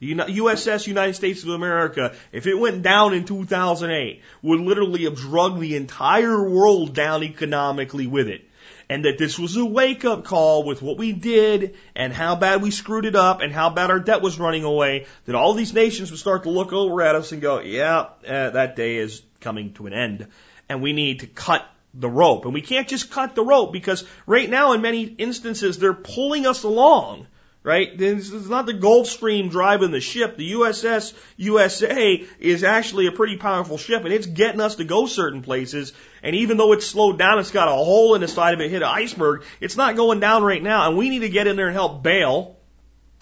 The USS United States of America, if it went down in 2008, would literally have drugged the entire world down economically with it and that this was a wake up call with what we did and how bad we screwed it up and how bad our debt was running away, that all these nations would start to look over at us and go, yeah, uh, that day is coming to an end. And we need to cut the rope. And we can't just cut the rope because right now in many instances they're pulling us along right? This is not the Gulfstream driving the ship. The USS USA is actually a pretty powerful ship and it's getting us to go certain places. And even though it's slowed down, it's got a hole in the side of it, hit an iceberg. It's not going down right now and we need to get in there and help bail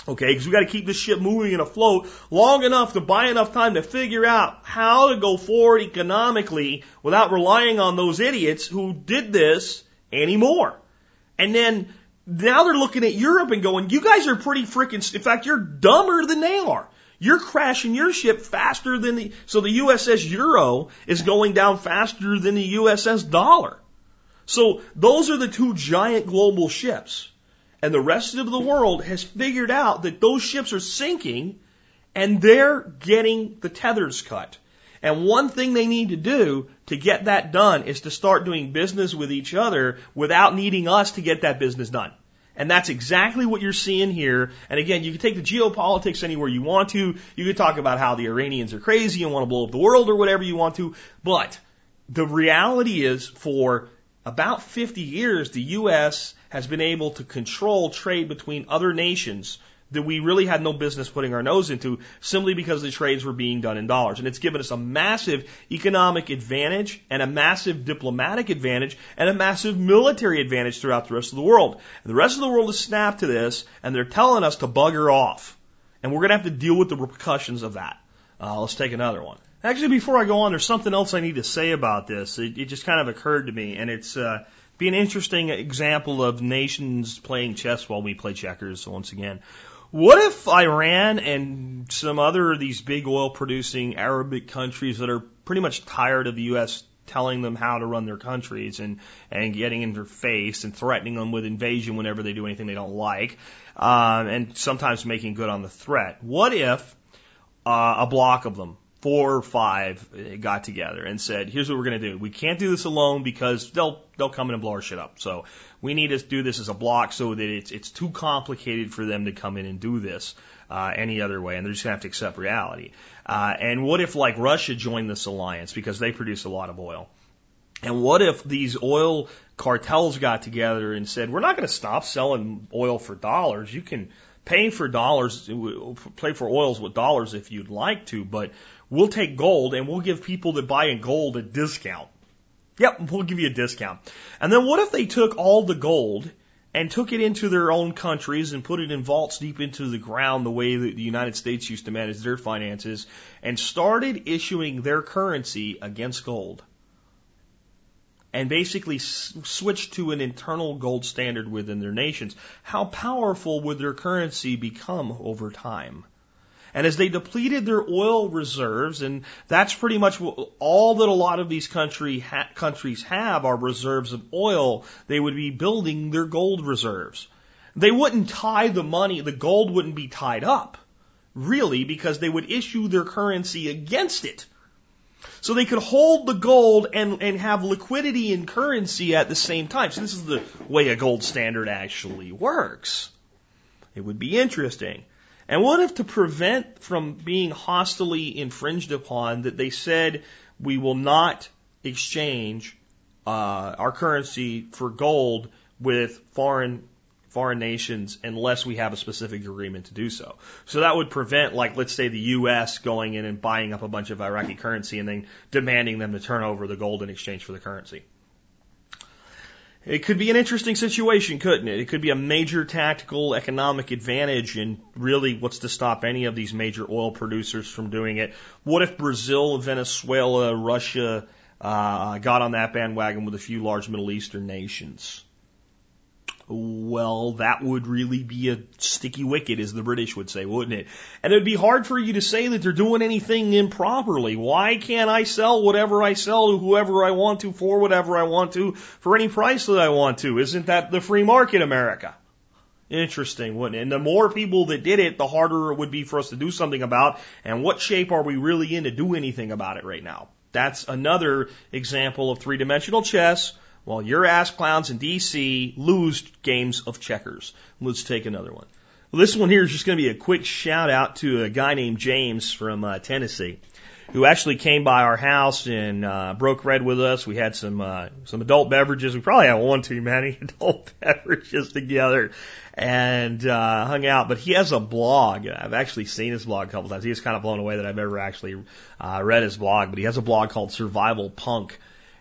Okay, because we got to keep this ship moving and afloat long enough to buy enough time to figure out how to go forward economically without relying on those idiots who did this anymore. And then now they're looking at Europe and going, you guys are pretty freaking, in fact, you're dumber than they are. You're crashing your ship faster than the, so the USS Euro is going down faster than the USS Dollar. So those are the two giant global ships. And the rest of the world has figured out that those ships are sinking and they're getting the tethers cut. And one thing they need to do to get that done is to start doing business with each other without needing us to get that business done. And that's exactly what you're seeing here. And again, you can take the geopolitics anywhere you want to. You can talk about how the Iranians are crazy and want to blow up the world or whatever you want to. But the reality is for about 50 years, the U.S. has been able to control trade between other nations that we really had no business putting our nose into simply because the trades were being done in dollars. And it's given us a massive economic advantage and a massive diplomatic advantage and a massive military advantage throughout the rest of the world. And the rest of the world has snapped to this and they're telling us to bugger off. And we're going to have to deal with the repercussions of that. Uh, let's take another one. Actually, before I go on, there's something else I need to say about this. It, it just kind of occurred to me, and it's uh, be an interesting example of nations playing chess while we play checkers once again. What if Iran and some other of these big oil producing Arabic countries that are pretty much tired of the U.S. telling them how to run their countries and, and getting in their face and threatening them with invasion whenever they do anything they don't like, um, and sometimes making good on the threat? What if uh, a block of them four or five got together and said, "Here's what we're going to do. We can't do this alone because they'll they'll come in and blow our shit up. So we need to do this as a block so that it's it's too complicated for them to come in and do this uh, any other way, and they're just going to have to accept reality. Uh, and what if like Russia joined this alliance because they produce a lot of oil? And what if these oil cartels got together and said, "We're not going to stop selling oil for dollars. You can." Pay for dollars, pay for oils with dollars if you'd like to, but We'll take gold and we'll give people that buy in gold a discount. Yep, we'll give you a discount. And then what if they took all the gold and took it into their own countries and put it in vaults deep into the ground the way that the United States used to manage their finances and started issuing their currency against gold? and basically switched to an internal gold standard within their nations, how powerful would their currency become over time? And as they depleted their oil reserves, and that's pretty much all that a lot of these country ha- countries have are reserves of oil, they would be building their gold reserves. They wouldn't tie the money, the gold wouldn't be tied up, really, because they would issue their currency against it. So they could hold the gold and, and have liquidity in currency at the same time. So this is the way a gold standard actually works. It would be interesting. And what if to prevent from being hostily infringed upon that they said we will not exchange uh, our currency for gold with foreign foreign nations unless we have a specific agreement to do so. So that would prevent, like, let's say the U.S. going in and buying up a bunch of Iraqi currency and then demanding them to turn over the gold in exchange for the currency. It could be an interesting situation, couldn't it? It could be a major tactical economic advantage, and really, what's to stop any of these major oil producers from doing it? What if Brazil, Venezuela, Russia uh, got on that bandwagon with a few large Middle Eastern nations? Well, that would really be a sticky wicket, as the British would say, wouldn't it? And it would be hard for you to say that they're doing anything improperly. Why can't I sell whatever I sell to whoever I want to for whatever I want to for any price that I want to? Isn't that the free market, America? Interesting, wouldn't it? And the more people that did it, the harder it would be for us to do something about. And what shape are we really in to do anything about it right now? That's another example of three dimensional chess while your ass clowns in DC lose games of checkers. Let's take another one. Well, this one here is just going to be a quick shout out to a guy named James from uh, Tennessee who actually came by our house and uh, broke bread with us. We had some uh, some adult beverages. We probably had one too many adult beverages together and uh, hung out. But he has a blog. I've actually seen his blog a couple times. He was kind of blown away that I've ever actually uh, read his blog. But he has a blog called Survival Punk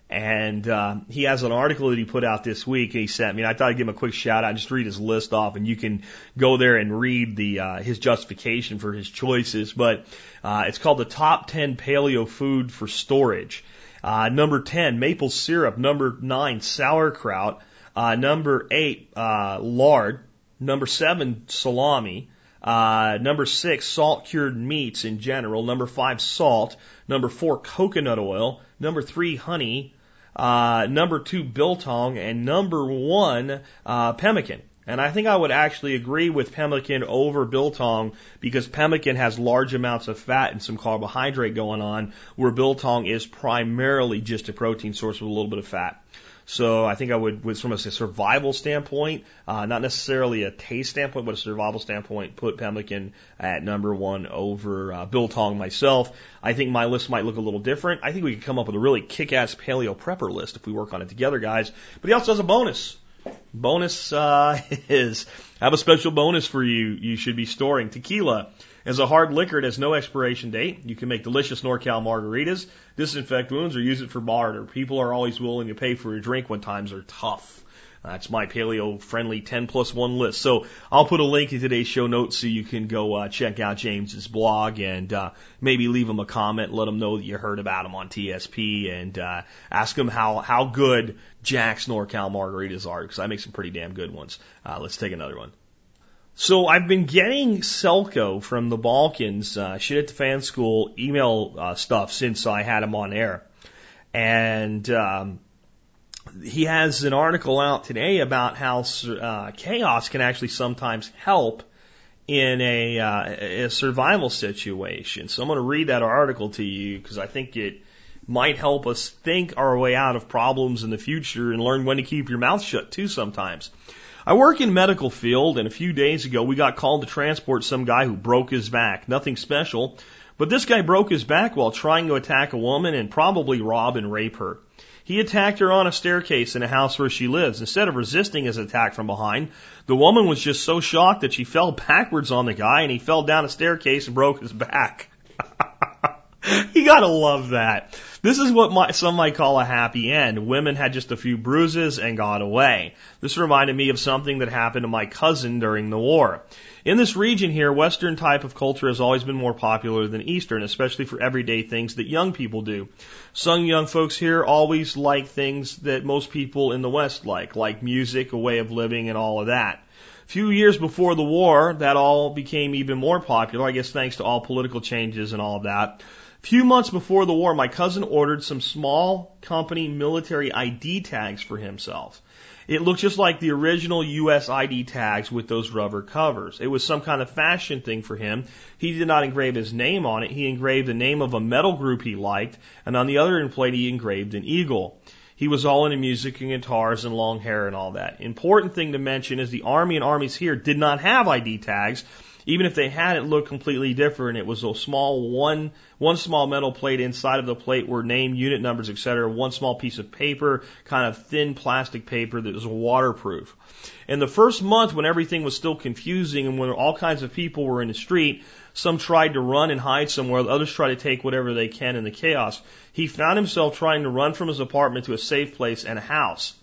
And uh, he has an article that he put out this week, he sent me. And I thought I'd give him a quick shout out, just read his list off, and you can go there and read the uh, his justification for his choices. But uh, it's called the Top 10 Paleo Food for Storage. Uh, number 10, maple syrup. Number 9, sauerkraut. Uh, number 8, uh, lard. Number 7, salami. Uh, number 6, salt cured meats in general. Number 5, salt. Number 4, coconut oil. Number 3, honey. Uh, number 2, biltong. And number 1, uh, pemmican. And I think I would actually agree with pemmican over biltong because pemmican has large amounts of fat and some carbohydrate going on, where biltong is primarily just a protein source with a little bit of fat. So I think I would, with from a survival standpoint, uh, not necessarily a taste standpoint, but a survival standpoint, put pemmican at number one over uh, biltong myself. I think my list might look a little different. I think we could come up with a really kick-ass paleo prepper list if we work on it together, guys. But he also has a bonus. Bonus uh, is I have a special bonus for you. You should be storing tequila as a hard liquor. It has no expiration date. You can make delicious NorCal margaritas, disinfect wounds, or use it for barter. People are always willing to pay for a drink when times are tough. That's my paleo friendly 10 plus 1 list. So I'll put a link in today's show notes so you can go uh, check out James's blog and uh, maybe leave him a comment, let him know that you heard about him on TSP and uh, ask him how, how good Jack's NorCal margaritas are because I make some pretty damn good ones. Uh, let's take another one. So I've been getting Selco from the Balkans, uh, shit at the fan school email uh, stuff since I had him on air. And um, he has an article out today about how uh, chaos can actually sometimes help in a, uh, a survival situation. So I'm going to read that article to you because I think it might help us think our way out of problems in the future and learn when to keep your mouth shut too sometimes. I work in medical field and a few days ago we got called to transport some guy who broke his back. Nothing special, but this guy broke his back while trying to attack a woman and probably rob and rape her. He attacked her on a staircase in a house where she lives. Instead of resisting his attack from behind, the woman was just so shocked that she fell backwards on the guy and he fell down a staircase and broke his back. you gotta love that. This is what my, some might call a happy end. Women had just a few bruises and got away. This reminded me of something that happened to my cousin during the war. In this region here, Western type of culture has always been more popular than Eastern, especially for everyday things that young people do. Some young folks here always like things that most people in the West like, like music, a way of living, and all of that. A few years before the war, that all became even more popular, I guess thanks to all political changes and all of that. Few months before the war, my cousin ordered some small company military ID tags for himself. It looked just like the original US ID tags with those rubber covers. It was some kind of fashion thing for him. He did not engrave his name on it. He engraved the name of a metal group he liked, and on the other end plate he engraved an eagle. He was all into music and guitars and long hair and all that. Important thing to mention is the Army and armies here did not have ID tags, even if they had, it looked completely different. It was a small one, one small metal plate inside of the plate were name, unit numbers, etc. One small piece of paper, kind of thin plastic paper that was waterproof. In the first month when everything was still confusing and when all kinds of people were in the street, some tried to run and hide somewhere, others tried to take whatever they can in the chaos. He found himself trying to run from his apartment to a safe place and a house.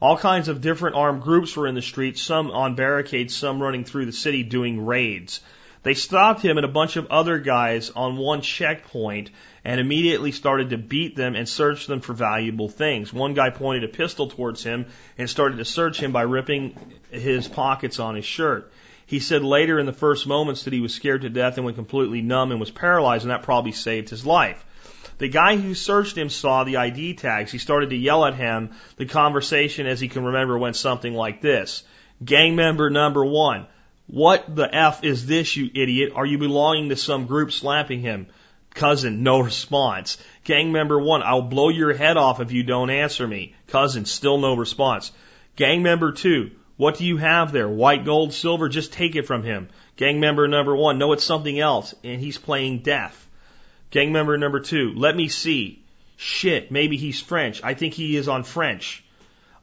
All kinds of different armed groups were in the streets, some on barricades, some running through the city doing raids. They stopped him and a bunch of other guys on one checkpoint and immediately started to beat them and search them for valuable things. One guy pointed a pistol towards him and started to search him by ripping his pockets on his shirt. He said later in the first moments that he was scared to death and went completely numb and was paralyzed, and that probably saved his life. The guy who searched him saw the ID tags. He started to yell at him. The conversation, as he can remember, went something like this. Gang member number one. What the F is this, you idiot? Are you belonging to some group slapping him? Cousin, no response. Gang member one, I'll blow your head off if you don't answer me. Cousin, still no response. Gang member two, what do you have there? White, gold, silver? Just take it from him. Gang member number one, no, it's something else, and he's playing deaf. Gang member number two, let me see. Shit, maybe he's French. I think he is on French.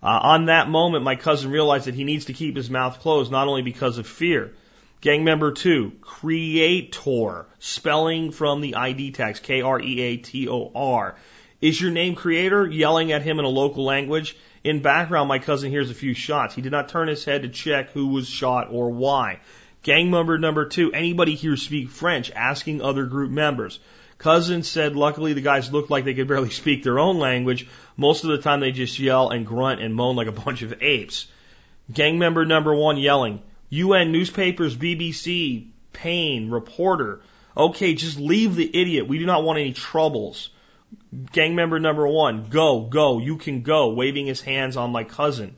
Uh, on that moment, my cousin realized that he needs to keep his mouth closed, not only because of fear. Gang member two, creator, spelling from the ID tags, K-R-E-A-T-O-R. Is your name creator? Yelling at him in a local language. In background, my cousin hears a few shots. He did not turn his head to check who was shot or why. Gang member number two, anybody here speak French? Asking other group members. Cousin said luckily the guys looked like they could barely speak their own language. Most of the time they just yell and grunt and moan like a bunch of apes. Gang member number one yelling, UN newspapers, BBC, Payne, reporter. Okay, just leave the idiot. We do not want any troubles. Gang member number one, go, go, you can go, waving his hands on my cousin.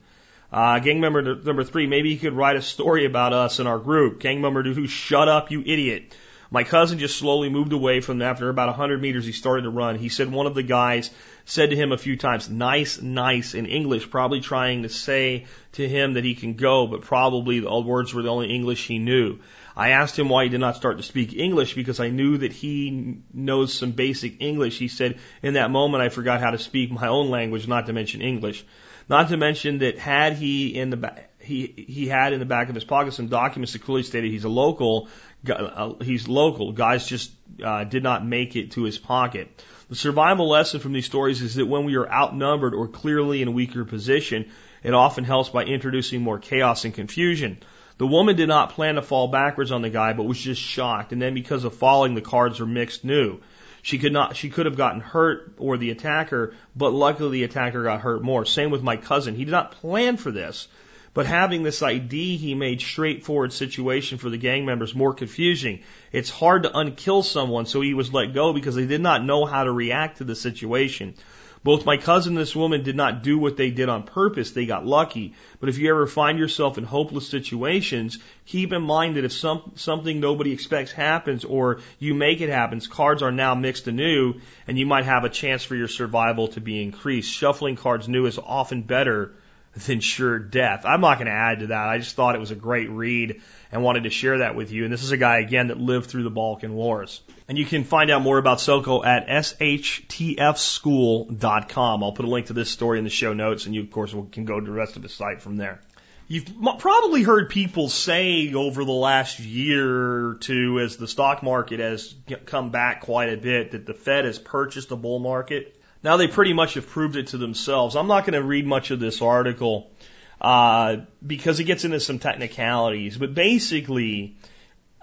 Uh, gang member number three, maybe he could write a story about us and our group. Gang member two, shut up, you idiot. My cousin just slowly moved away from them. After about 100 meters, he started to run. He said one of the guys said to him a few times, nice, nice in English, probably trying to say to him that he can go, but probably the words were the only English he knew. I asked him why he did not start to speak English because I knew that he knows some basic English. He said, in that moment, I forgot how to speak my own language, not to mention English. Not to mention that had he in the back, he, he had in the back of his pocket some documents that clearly stated he's a local, uh, he's local. Guys just uh, did not make it to his pocket. The survival lesson from these stories is that when we are outnumbered or clearly in a weaker position, it often helps by introducing more chaos and confusion. The woman did not plan to fall backwards on the guy, but was just shocked. And then because of falling, the cards were mixed new. She could not, she could have gotten hurt or the attacker, but luckily the attacker got hurt more. Same with my cousin. He did not plan for this, but having this ID, he made straightforward situation for the gang members more confusing. It's hard to unkill someone, so he was let go because they did not know how to react to the situation. Both my cousin and this woman did not do what they did on purpose. They got lucky. But if you ever find yourself in hopeless situations, keep in mind that if some, something nobody expects happens or you make it happen, cards are now mixed anew and you might have a chance for your survival to be increased. Shuffling cards new is often better than sure death. I'm not going to add to that. I just thought it was a great read and wanted to share that with you. And this is a guy, again, that lived through the Balkan Wars. And you can find out more about Selco at shtfschool.com. I'll put a link to this story in the show notes, and you, of course, can go to the rest of the site from there. You've probably heard people say over the last year or two, as the stock market has come back quite a bit, that the Fed has purchased the bull market. Now they pretty much have proved it to themselves. I'm not going to read much of this article uh, because it gets into some technicalities, but basically,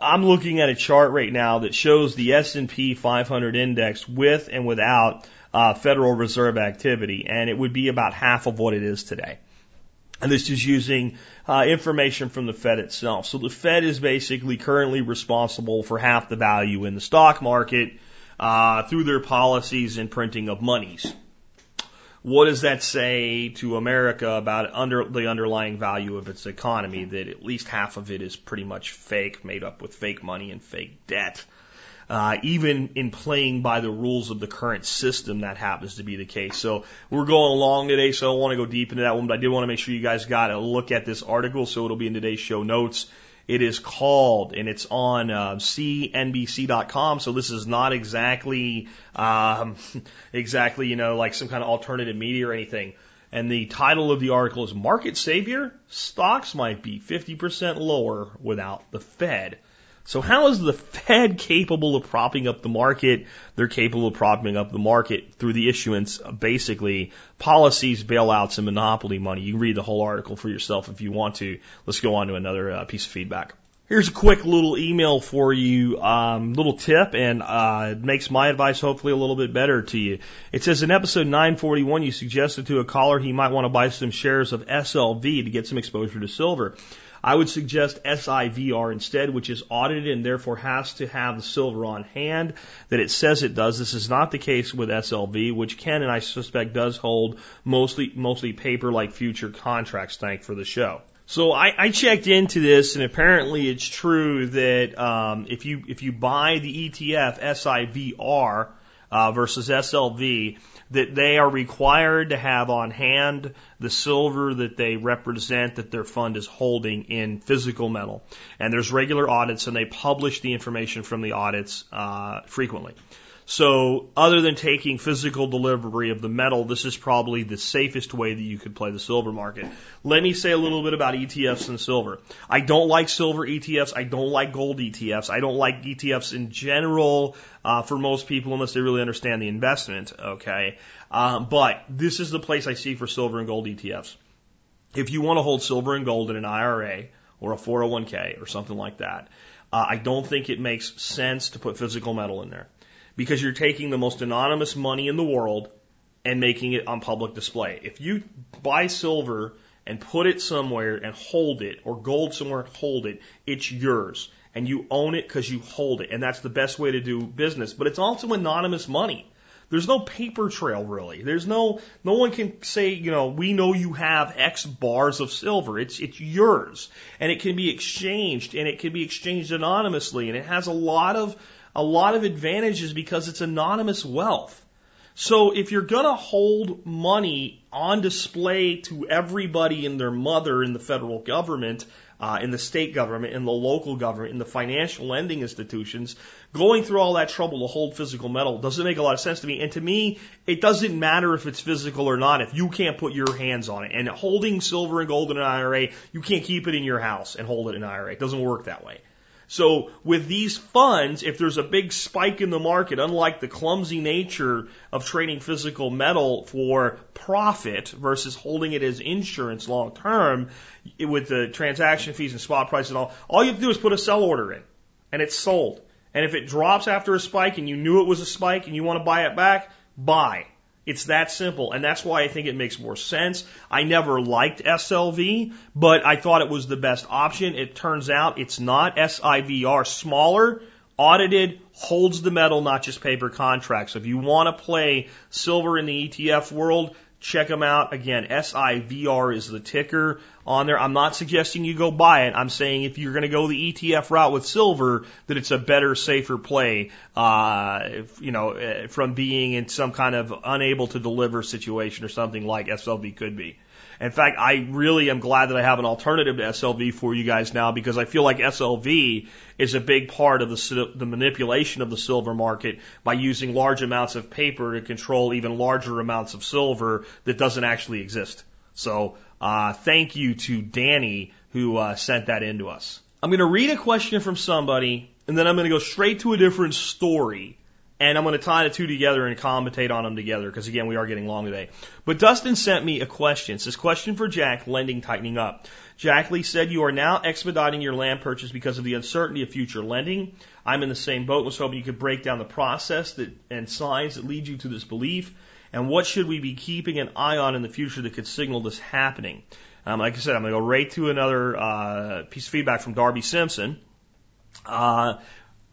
I'm looking at a chart right now that shows the S&P 500 index with and without uh, Federal Reserve activity, and it would be about half of what it is today. And this is using uh, information from the Fed itself. So the Fed is basically currently responsible for half the value in the stock market uh, through their policies and printing of monies. What does that say to America about under, the underlying value of its economy? That at least half of it is pretty much fake, made up with fake money and fake debt. Uh, even in playing by the rules of the current system, that happens to be the case. So we're going along today, so I don't want to go deep into that one, but I did want to make sure you guys got a look at this article, so it'll be in today's show notes. It is called, and it's on uh, CNBC.com. So this is not exactly, um, exactly, you know, like some kind of alternative media or anything. And the title of the article is Market Savior? Stocks might be 50% lower without the Fed. So how is the Fed capable of propping up the market? They're capable of propping up the market through the issuance of basically policies, bailouts, and monopoly money. You can read the whole article for yourself if you want to. Let's go on to another uh, piece of feedback. Here's a quick little email for you, um, little tip, and uh, it makes my advice hopefully a little bit better to you. It says in episode 941, you suggested to a caller he might want to buy some shares of SLV to get some exposure to silver. I would suggest SIVR instead, which is audited and therefore has to have the silver on hand that it says it does. This is not the case with SLV, which can and I suspect does hold mostly mostly paper like future contracts. Thank for the show. So I, I checked into this, and apparently it's true that um, if you if you buy the ETF SIVR uh, versus SLV, that they are required to have on hand the silver that they represent that their fund is holding in physical metal. And there's regular audits, and they publish the information from the audits uh, frequently. So other than taking physical delivery of the metal, this is probably the safest way that you could play the silver market. Let me say a little bit about ETFs and silver. I don't like silver ETFs. I don't like gold ETFs. I don't like ETFs in general uh, for most people unless they really understand the investment. Okay, um, but this is the place I see for silver and gold ETFs. If you want to hold silver and gold in an IRA or a 401k or something like that, uh, I don't think it makes sense to put physical metal in there because you're taking the most anonymous money in the world and making it on public display. If you buy silver and put it somewhere and hold it, or gold somewhere and hold it, it's yours. And you own it because you hold it. And that's the best way to do business. But it's also anonymous money. There's no paper trail really. There's no, no one can say, you know, we know you have X bars of silver. It's, it's yours. And it can be exchanged and it can be exchanged anonymously. And it has a lot of a lot of advantages because it's anonymous wealth. So if you're going to hold money on display to everybody and their mother in the federal government, uh, in the state government, in the local government, in the financial lending institutions, going through all that trouble to hold physical metal doesn't make a lot of sense to me. And to me, it doesn't matter if it's physical or not if you can't put your hands on it. And holding silver and gold in an IRA, you can't keep it in your house and hold it in an IRA. It doesn't work that way. So with these funds, if there's a big spike in the market, unlike the clumsy nature of trading physical metal for profit versus holding it as insurance long term, with the transaction fees and spot price and all, all you have to do is put a sell order in and it's sold. And if it drops after a spike and you knew it was a spike and you want to buy it back, buy. It's that simple. And that's why I think it makes more sense. I never liked SLV, but I thought it was the best option. It turns out it's not. SIVR, smaller, audited, holds the metal, not just paper contracts. If you want to play silver in the ETF world, check them out. Again, SIVR is the ticker on there. I'm not suggesting you go buy it. I'm saying if you're going to go the ETF route with silver, that it's a better, safer play, uh, you know, eh, from being in some kind of unable to deliver situation or something like SLV could be. In fact, I really am glad that I have an alternative to SLV for you guys now because I feel like SLV is a big part of the, the manipulation of the silver market by using large amounts of paper to control even larger amounts of silver that doesn't actually exist. So, uh, thank you to Danny who uh, sent that in to us. I'm going to read a question from somebody and then I'm going to go straight to a different story and I'm going to tie the two together and commentate on them together because again, we are getting long today. But Dustin sent me a question. It says, question for Jack, lending tightening up. Jack Lee said, you are now expediting your land purchase because of the uncertainty of future lending. I'm in the same boat. Was hoping you could break down the process that, and signs that lead you to this belief. And what should we be keeping an eye on in the future that could signal this happening? Um, like I said, I'm going to go right to another uh, piece of feedback from Darby Simpson. Uh,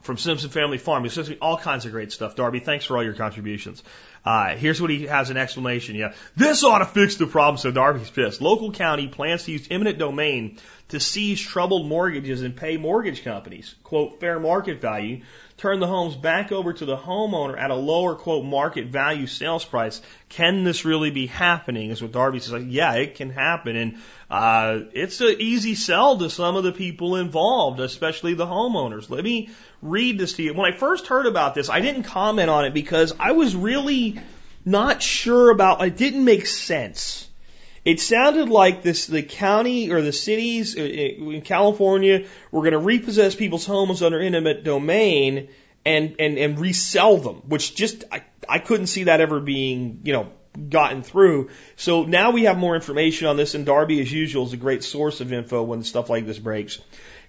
from Simpson Family Farm. He sends me all kinds of great stuff. Darby, thanks for all your contributions. Uh, here's what he has an explanation. Yeah, this ought to fix the problem. So Darby's pissed. Local county plans to use eminent domain to seize troubled mortgages and pay mortgage companies, quote, fair market value, turn the homes back over to the homeowner at a lower, quote, market value sales price. Can this really be happening? Is what Darby says. Like, yeah, it can happen. And, uh, it's an easy sell to some of the people involved, especially the homeowners. Let me read this to you. When I first heard about this, I didn't comment on it because I was really not sure about, it didn't make sense. It sounded like this, the county or the cities uh, uh, in California were going to repossess people's homes under eminent domain and, and, and resell them, which just, I, I couldn't see that ever being, you know, gotten through. So now we have more information on this and Darby as usual is a great source of info when stuff like this breaks.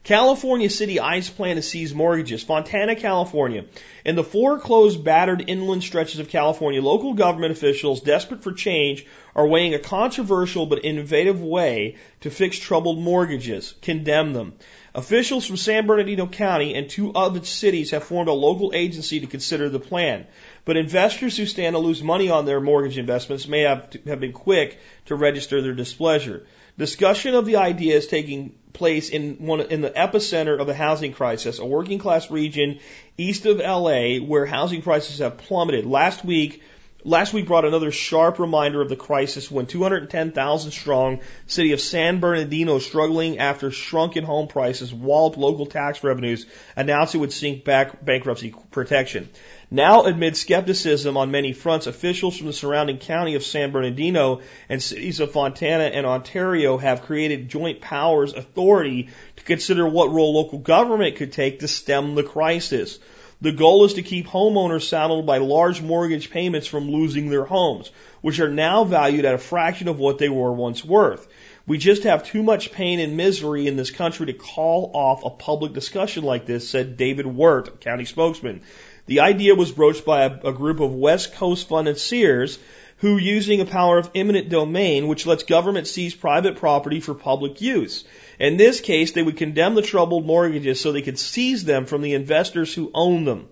California City eyes plan to seize mortgages. Fontana, California. In the foreclosed, battered inland stretches of California, local government officials, desperate for change, are weighing a controversial but innovative way to fix troubled mortgages, condemn them. Officials from San Bernardino County and two other cities have formed a local agency to consider the plan. But investors who stand to lose money on their mortgage investments may have, to, have been quick to register their displeasure. Discussion of the idea is taking place in one in the epicenter of the housing crisis, a working class region east of LA where housing prices have plummeted. Last week, Last week brought another sharp reminder of the crisis when 210,000 strong city of San Bernardino struggling after shrunken home prices walloped local tax revenues announced it would seek back bankruptcy protection. Now, amid skepticism on many fronts, officials from the surrounding county of San Bernardino and cities of Fontana and Ontario have created joint powers authority to consider what role local government could take to stem the crisis. The goal is to keep homeowners saddled by large mortgage payments from losing their homes, which are now valued at a fraction of what they were once worth. We just have too much pain and misery in this country to call off a public discussion like this, said David Wert, county spokesman. The idea was broached by a, a group of West Coast financiers who, using a power of eminent domain, which lets government seize private property for public use. In this case, they would condemn the troubled mortgages so they could seize them from the investors who own them.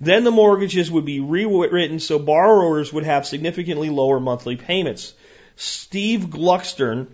Then the mortgages would be rewritten so borrowers would have significantly lower monthly payments. Steve Gluckstern,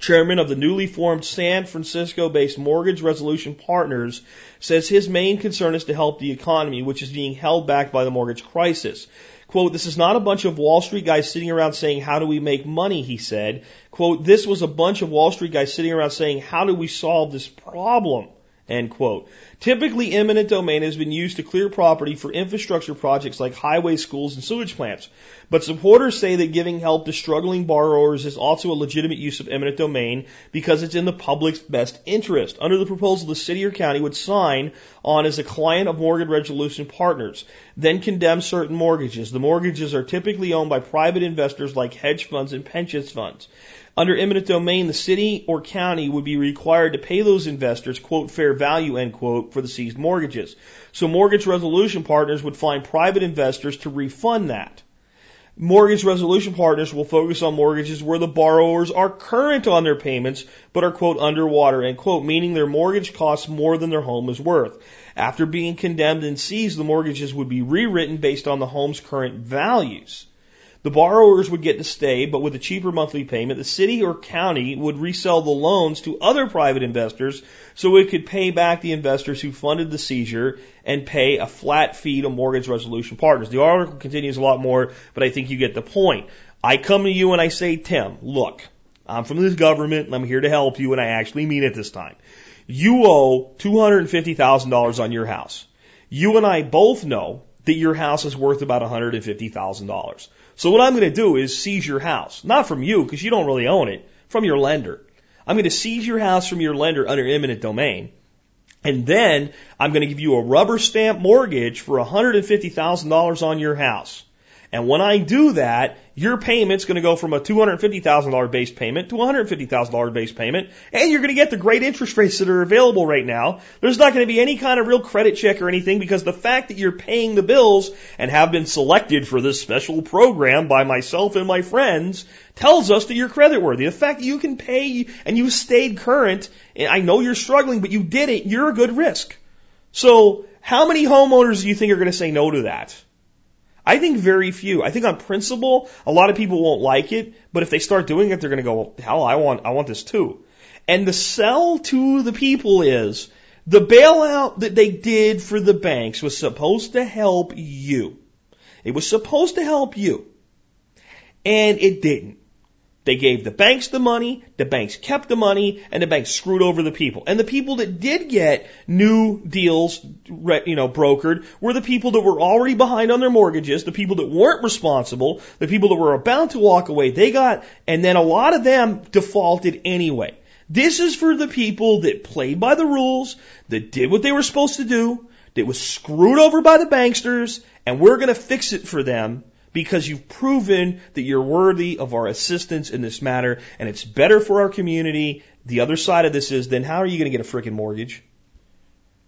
chairman of the newly formed San Francisco based Mortgage Resolution Partners, says his main concern is to help the economy, which is being held back by the mortgage crisis. Quote, this is not a bunch of Wall Street guys sitting around saying, how do we make money? He said. Quote, this was a bunch of Wall Street guys sitting around saying, how do we solve this problem? End quote. Typically, eminent domain has been used to clear property for infrastructure projects like highways, schools, and sewage plants. But supporters say that giving help to struggling borrowers is also a legitimate use of eminent domain because it's in the public's best interest. Under the proposal, the city or county would sign on as a client of mortgage resolution partners, then condemn certain mortgages. The mortgages are typically owned by private investors like hedge funds and pension funds. Under eminent domain, the city or county would be required to pay those investors, quote, fair value, end quote, for the seized mortgages. So mortgage resolution partners would find private investors to refund that. Mortgage resolution partners will focus on mortgages where the borrowers are current on their payments, but are, quote, underwater, end quote, meaning their mortgage costs more than their home is worth. After being condemned and seized, the mortgages would be rewritten based on the home's current values. The borrowers would get to stay, but with a cheaper monthly payment, the city or county would resell the loans to other private investors so it could pay back the investors who funded the seizure and pay a flat fee to mortgage resolution partners. The article continues a lot more, but I think you get the point. I come to you and I say, Tim, look, I'm from this government and I'm here to help you and I actually mean it this time. You owe $250,000 on your house. You and I both know that your house is worth about $150,000. So what I'm going to do is seize your house. Not from you, because you don't really own it, from your lender. I'm going to seize your house from your lender under eminent domain. And then I'm going to give you a rubber stamp mortgage for $150,000 on your house. And when I do that, your payment's going to go from a $250,000 base payment to a $150,000 base payment, and you're going to get the great interest rates that are available right now. There's not going to be any kind of real credit check or anything because the fact that you're paying the bills and have been selected for this special program by myself and my friends tells us that you're creditworthy. The fact that you can pay and you stayed current, and I know you're struggling, but you did it, you're a good risk. So how many homeowners do you think are going to say no to that? I think very few. I think on principle, a lot of people won't like it, but if they start doing it, they're going to go, well, hell, I want, I want this too. And the sell to the people is the bailout that they did for the banks was supposed to help you. It was supposed to help you. And it didn't. They gave the banks the money, the banks kept the money, and the banks screwed over the people. And the people that did get new deals, you know, brokered were the people that were already behind on their mortgages, the people that weren't responsible, the people that were about to walk away. They got, and then a lot of them defaulted anyway. This is for the people that played by the rules, that did what they were supposed to do, that was screwed over by the banksters, and we're to fix it for them because you've proven that you're worthy of our assistance in this matter and it's better for our community. The other side of this is then how are you going to get a freaking mortgage?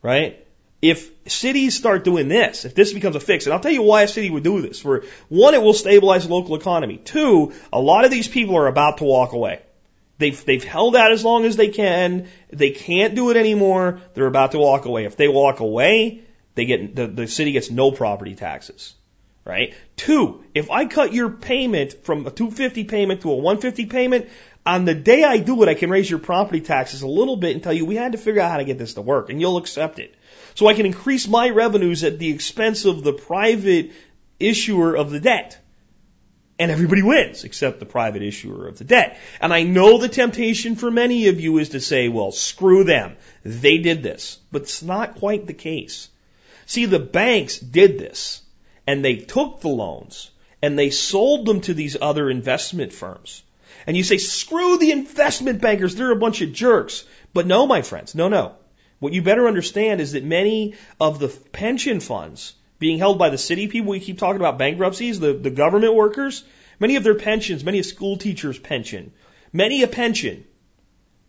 Right? If cities start doing this, if this becomes a fix, and I'll tell you why a city would do this. For one, it will stabilize the local economy. Two, a lot of these people are about to walk away. They've, they've held out as long as they can. They can't do it anymore. They're about to walk away. If they walk away, they get, the, the city gets no property taxes right? Two, if I cut your payment from a 250 payment to a 150 payment, on the day I do it, I can raise your property taxes a little bit and tell you we had to figure out how to get this to work and you'll accept it. So I can increase my revenues at the expense of the private issuer of the debt. And everybody wins, except the private issuer of the debt. And I know the temptation for many of you is to say, well, screw them. They did this. But it's not quite the case. See, the banks did this. And they took the loans and they sold them to these other investment firms. And you say, screw the investment bankers, they're a bunch of jerks. But no, my friends, no, no. What you better understand is that many of the pension funds being held by the city people, we keep talking about bankruptcies, the, the government workers, many of their pensions, many of school teachers' pension, many a pension,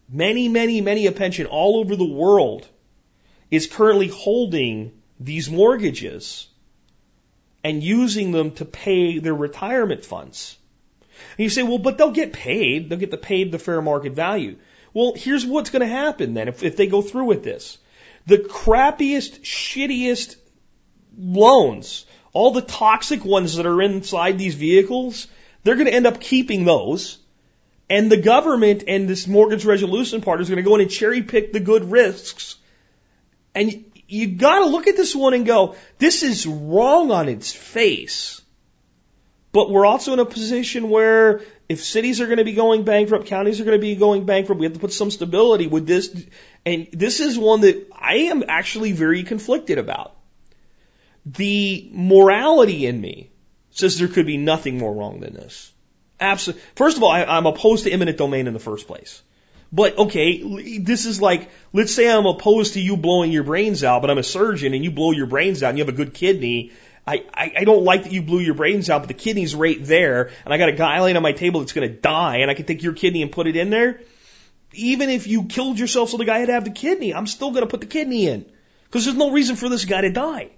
many, many, many a pension all over the world is currently holding these mortgages and using them to pay their retirement funds. And you say, well, but they'll get paid. They'll get the paid the fair market value. Well, here's what's going to happen then if, if they go through with this. The crappiest, shittiest loans, all the toxic ones that are inside these vehicles, they're going to end up keeping those. And the government and this mortgage resolution part is going to go in and cherry pick the good risks. And you got to look at this one and go, this is wrong on its face. But we're also in a position where if cities are going to be going bankrupt, counties are going to be going bankrupt, we have to put some stability with this. And this is one that I am actually very conflicted about. The morality in me says there could be nothing more wrong than this. Absolutely. First of all, I, I'm opposed to eminent domain in the first place. But okay, this is like, let's say I'm opposed to you blowing your brains out, but I'm a surgeon and you blow your brains out and you have a good kidney I, I, I don't like that you blew your brains out, but the kidney's right there, and I got a guy laying on my table that's going to die, and I can take your kidney and put it in there. Even if you killed yourself so the guy had to have the kidney, I'm still going to put the kidney in. Because there's no reason for this guy to die.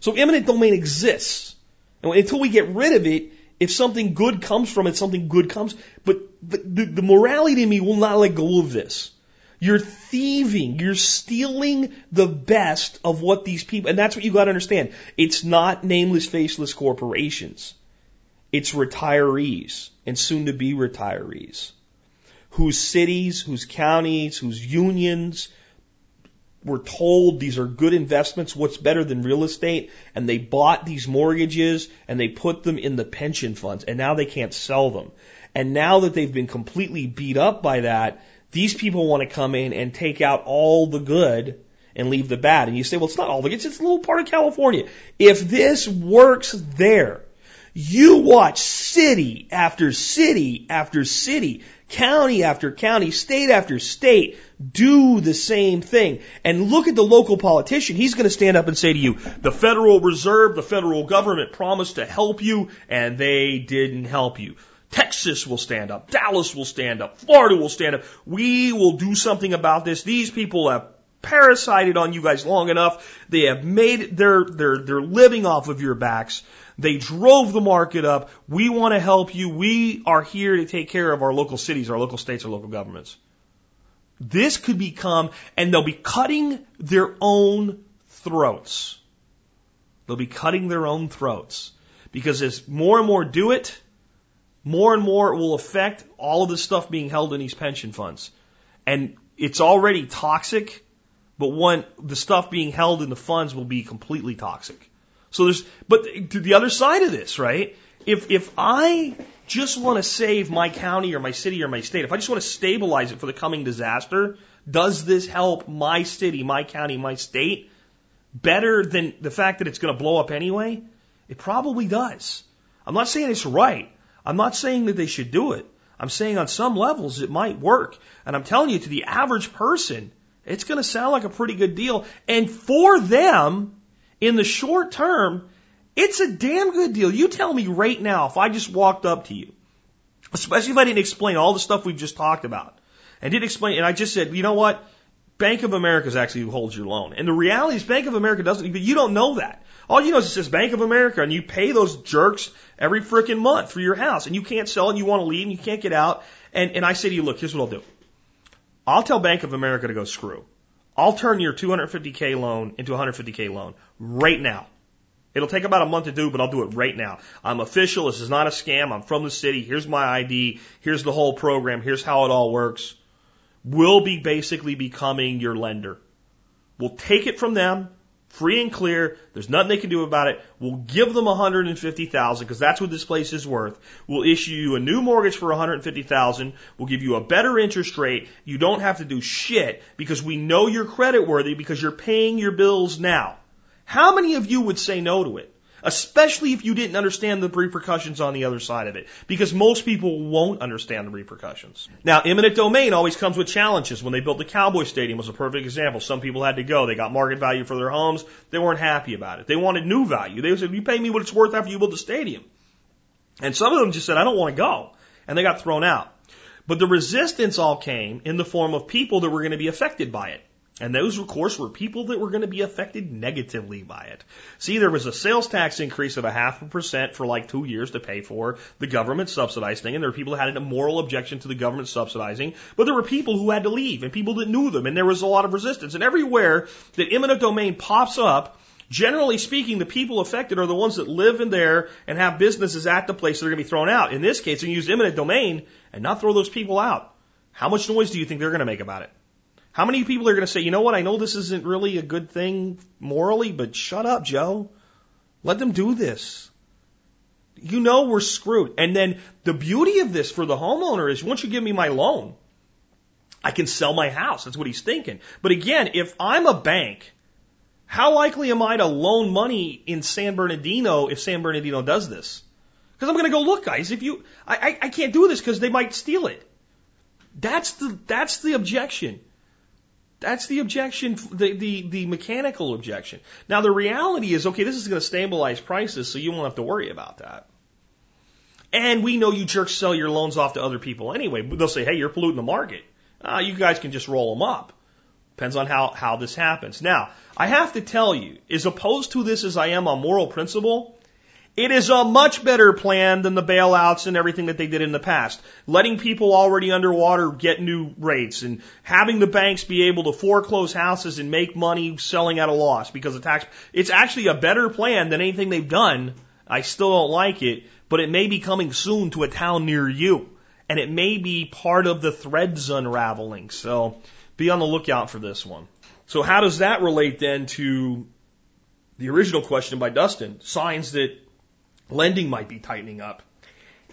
So eminent domain exists. And until we get rid of it, if something good comes from it, something good comes. But, the, the morality in me will not let go of this. You're thieving. You're stealing the best of what these people, and that's what you gotta understand. It's not nameless, faceless corporations. It's retirees and soon to be retirees whose cities, whose counties, whose unions were told these are good investments. What's better than real estate? And they bought these mortgages and they put them in the pension funds and now they can't sell them. And now that they've been completely beat up by that, these people want to come in and take out all the good and leave the bad. And you say, well, it's not all the good. It's a little part of California. If this works there, you watch city after city after city, county after county, state after state do the same thing. And look at the local politician. He's going to stand up and say to you, the Federal Reserve, the federal government promised to help you and they didn't help you. Texas will stand up. Dallas will stand up. Florida will stand up. We will do something about this. These people have parasited on you guys long enough. They have made their, their, their living off of your backs. They drove the market up. We want to help you. We are here to take care of our local cities, our local states, our local governments. This could become, and they'll be cutting their own throats. They'll be cutting their own throats. Because as more and more do it, more and more it will affect all of the stuff being held in these pension funds. And it's already toxic, but one, the stuff being held in the funds will be completely toxic. So there's, but to the other side of this, right? If, if I just want to save my county or my city or my state, if I just want to stabilize it for the coming disaster, does this help my city, my county, my state better than the fact that it's going to blow up anyway? It probably does. I'm not saying it's right. I'm not saying that they should do it. I'm saying on some levels it might work. And I'm telling you, to the average person, it's going to sound like a pretty good deal. And for them, in the short term, it's a damn good deal. You tell me right now if I just walked up to you, especially if I didn't explain all the stuff we've just talked about, and didn't explain, and I just said, you know what? Bank of America is actually who holds your loan. And the reality is Bank of America doesn't, but you don't know that. All you know is it says Bank of America and you pay those jerks every freaking month for your house and you can't sell and you want to leave and you can't get out. And, and I say to you, look, here's what I'll do. I'll tell Bank of America to go screw. I'll turn your 250k loan into a 150k loan right now. It'll take about a month to do, but I'll do it right now. I'm official. This is not a scam. I'm from the city. Here's my ID. Here's the whole program. Here's how it all works. We'll be basically becoming your lender. We'll take it from them free and clear. There's nothing they can do about it. We'll give them 150,000 because that's what this place is worth. We'll issue you a new mortgage for 150,000. We'll give you a better interest rate. You don't have to do shit because we know you're credit worthy because you're paying your bills now. How many of you would say no to it? Especially if you didn't understand the repercussions on the other side of it. Because most people won't understand the repercussions. Now, eminent domain always comes with challenges. When they built the Cowboy Stadium was a perfect example. Some people had to go. They got market value for their homes. They weren't happy about it. They wanted new value. They said, you pay me what it's worth after you build the stadium. And some of them just said, I don't want to go. And they got thrown out. But the resistance all came in the form of people that were going to be affected by it. And those, of course, were people that were going to be affected negatively by it. See, there was a sales tax increase of a half a percent for like two years to pay for the government subsidized thing. And there were people who had a moral objection to the government subsidizing. But there were people who had to leave and people that knew them. And there was a lot of resistance. And everywhere that eminent domain pops up, generally speaking, the people affected are the ones that live in there and have businesses at the place that are going to be thrown out. In this case, they use eminent domain and not throw those people out. How much noise do you think they're going to make about it? How many people are going to say, you know what, I know this isn't really a good thing morally, but shut up, Joe. Let them do this. You know we're screwed. And then the beauty of this for the homeowner is once you give me my loan, I can sell my house. That's what he's thinking. But again, if I'm a bank, how likely am I to loan money in San Bernardino if San Bernardino does this? Because I'm going to go, look, guys, if you, I, I, I can't do this because they might steal it. That's the, that's the objection. That's the objection, the, the, the mechanical objection. Now the reality is, okay, this is going to stabilize prices, so you won't have to worry about that. And we know you jerks sell your loans off to other people anyway. They'll say, hey, you're polluting the market. Uh, you guys can just roll them up. Depends on how, how this happens. Now, I have to tell you, as opposed to this as I am on moral principle, it is a much better plan than the bailouts and everything that they did in the past. Letting people already underwater get new rates and having the banks be able to foreclose houses and make money selling at a loss because of tax. It's actually a better plan than anything they've done. I still don't like it, but it may be coming soon to a town near you. And it may be part of the threads unraveling. So be on the lookout for this one. So how does that relate then to the original question by Dustin? Signs that lending might be tightening up.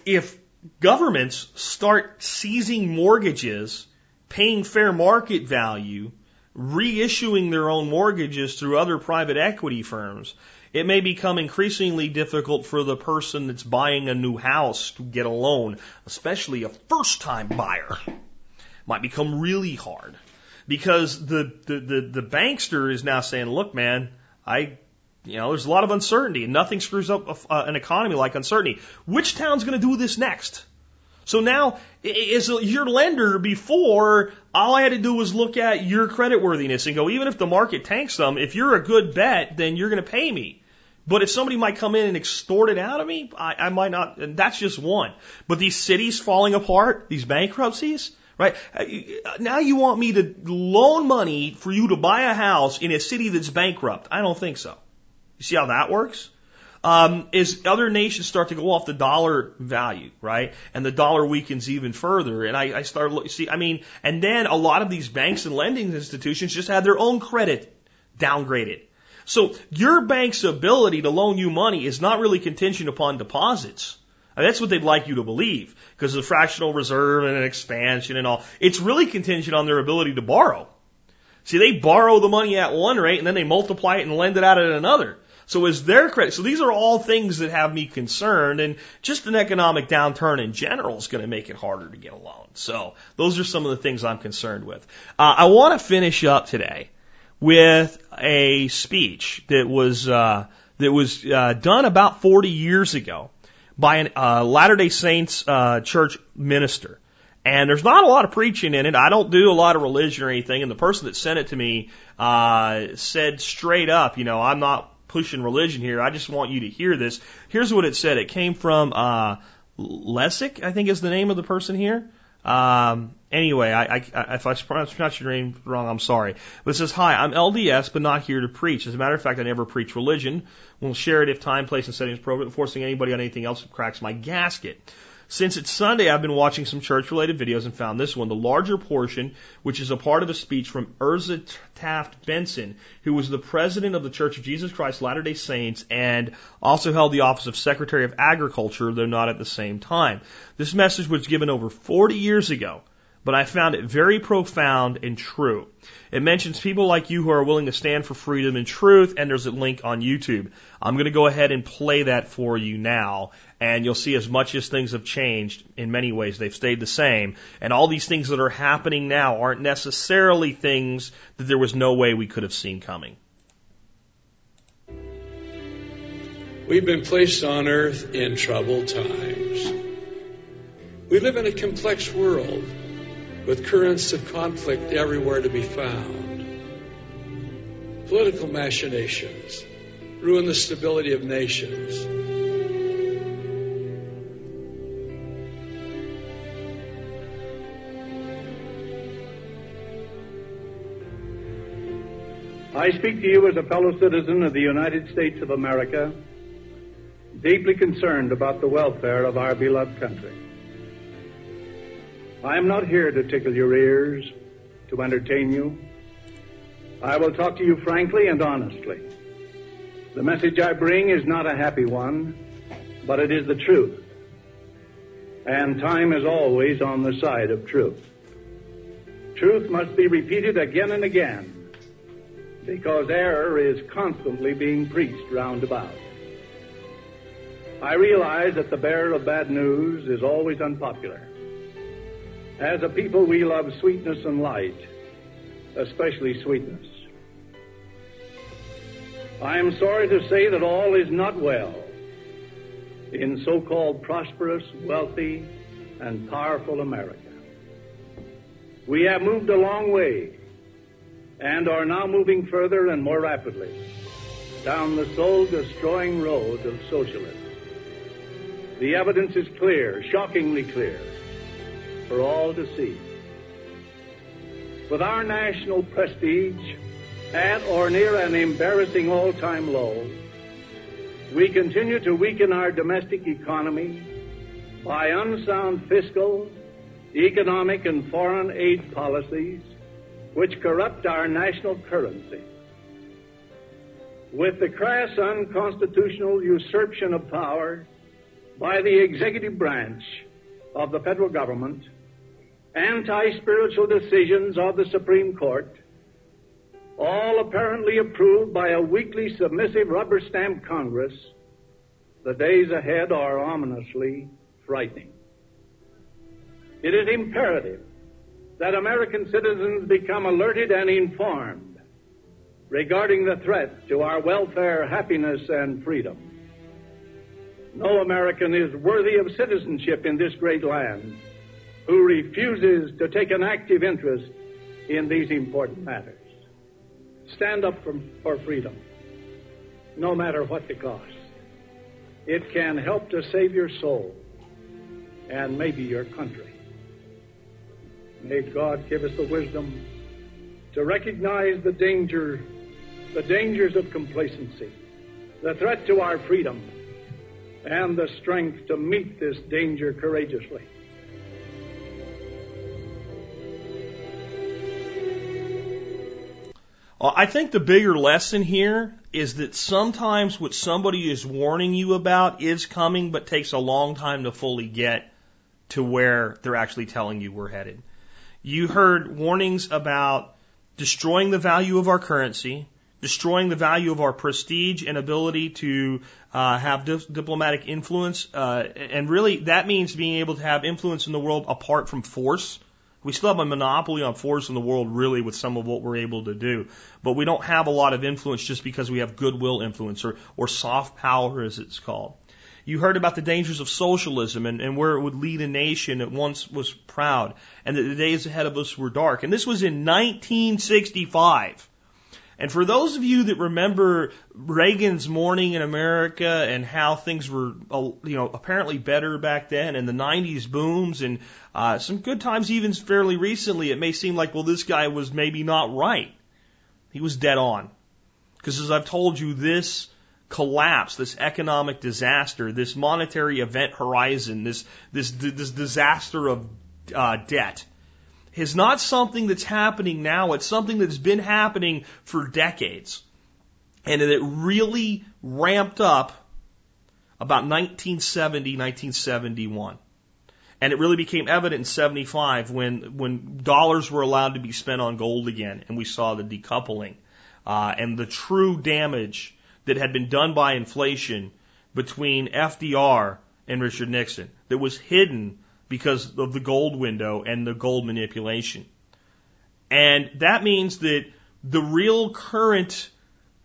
If governments start seizing mortgages, paying fair market value, reissuing their own mortgages through other private equity firms, it may become increasingly difficult for the person that's buying a new house to get a loan, especially a first time buyer. Might become really hard because the, the, the, the bankster is now saying, look, man, I you know, there's a lot of uncertainty, and nothing screws up uh, an economy like uncertainty. Which town's going to do this next? So now, as your lender before, all I had to do was look at your credit worthiness and go, even if the market tanks some, if you're a good bet, then you're going to pay me. But if somebody might come in and extort it out of me, I, I might not. And that's just one. But these cities falling apart, these bankruptcies, right? Uh, now you want me to loan money for you to buy a house in a city that's bankrupt? I don't think so. You see how that works? Um, is other nations start to go off the dollar value, right? And the dollar weakens even further. And I, I start look, see, I mean, and then a lot of these banks and lending institutions just have their own credit downgraded. So your bank's ability to loan you money is not really contingent upon deposits. And that's what they'd like you to believe because of the fractional reserve and an expansion and all. It's really contingent on their ability to borrow. See, they borrow the money at one rate and then they multiply it and lend it out at another. So is their credit. So these are all things that have me concerned and just an economic downturn in general is going to make it harder to get a loan. So those are some of the things I'm concerned with. Uh, I want to finish up today with a speech that was, uh, that was, uh, done about 40 years ago by a uh, Latter-day Saints, uh, church minister. And there's not a lot of preaching in it. I don't do a lot of religion or anything. And the person that sent it to me, uh, said straight up, you know, I'm not pushing religion here. I just want you to hear this. Here's what it said. It came from uh, Lessig, I think is the name of the person here. Um, anyway, I, I, if I pronounced your name wrong, I'm sorry. But it says, Hi, I'm LDS, but not here to preach. As a matter of fact, I never preach religion. We'll share it if time, place, and setting is appropriate, forcing anybody on anything else cracks my gasket. Since it's Sunday, I've been watching some church related videos and found this one. The larger portion, which is a part of a speech from Ezra Taft Benson, who was the president of the Church of Jesus Christ Latter day Saints and also held the office of Secretary of Agriculture, though not at the same time. This message was given over 40 years ago but I found it very profound and true. It mentions people like you who are willing to stand for freedom and truth, and there's a link on YouTube. I'm going to go ahead and play that for you now, and you'll see as much as things have changed, in many ways they've stayed the same, and all these things that are happening now aren't necessarily things that there was no way we could have seen coming. We've been placed on earth in troubled times. We live in a complex world with currents of conflict everywhere to be found. Political machinations ruin the stability of nations. I speak to you as a fellow citizen of the United States of America, deeply concerned about the welfare of our beloved country. I am not here to tickle your ears, to entertain you. I will talk to you frankly and honestly. The message I bring is not a happy one, but it is the truth. And time is always on the side of truth. Truth must be repeated again and again because error is constantly being preached round about. I realize that the bearer of bad news is always unpopular. As a people, we love sweetness and light, especially sweetness. I am sorry to say that all is not well in so called prosperous, wealthy, and powerful America. We have moved a long way and are now moving further and more rapidly down the soul destroying road of socialism. The evidence is clear, shockingly clear for all to see. With our national prestige at or near an embarrassing all-time low, we continue to weaken our domestic economy by unsound fiscal, economic, and foreign aid policies which corrupt our national currency. With the crass unconstitutional usurpation of power by the executive branch of the federal government, anti-spiritual decisions of the Supreme Court, all apparently approved by a weakly submissive rubber stamp Congress, the days ahead are ominously frightening. It is imperative that American citizens become alerted and informed regarding the threat to our welfare, happiness, and freedom. No American is worthy of citizenship in this great land who refuses to take an active interest in these important matters. Stand up for, for freedom, no matter what the cost. It can help to save your soul and maybe your country. May God give us the wisdom to recognize the danger, the dangers of complacency, the threat to our freedom, and the strength to meet this danger courageously. Uh, I think the bigger lesson here is that sometimes what somebody is warning you about is coming, but takes a long time to fully get to where they're actually telling you we're headed. You heard warnings about destroying the value of our currency, destroying the value of our prestige and ability to uh, have di- diplomatic influence, uh, and really that means being able to have influence in the world apart from force we still have a monopoly on force in the world, really, with some of what we're able to do. But we don't have a lot of influence just because we have goodwill influence or, or soft power, as it's called. You heard about the dangers of socialism and, and where it would lead a nation that once was proud and that the days ahead of us were dark. And this was in 1965. And for those of you that remember Reagan's morning in America and how things were, uh, you know, apparently better back then and the 90s booms and uh, some good times even fairly recently, it may seem like, well, this guy was maybe not right. He was dead on. Because as I've told you, this collapse, this economic disaster, this monetary event horizon, this this this disaster of uh, debt is not something that's happening now. It's something that's been happening for decades. And it really ramped up about 1970, 1971. And it really became evident in 75 when, when dollars were allowed to be spent on gold again and we saw the decoupling, uh, and the true damage that had been done by inflation between FDR and Richard Nixon that was hidden because of the gold window and the gold manipulation. And that means that the real current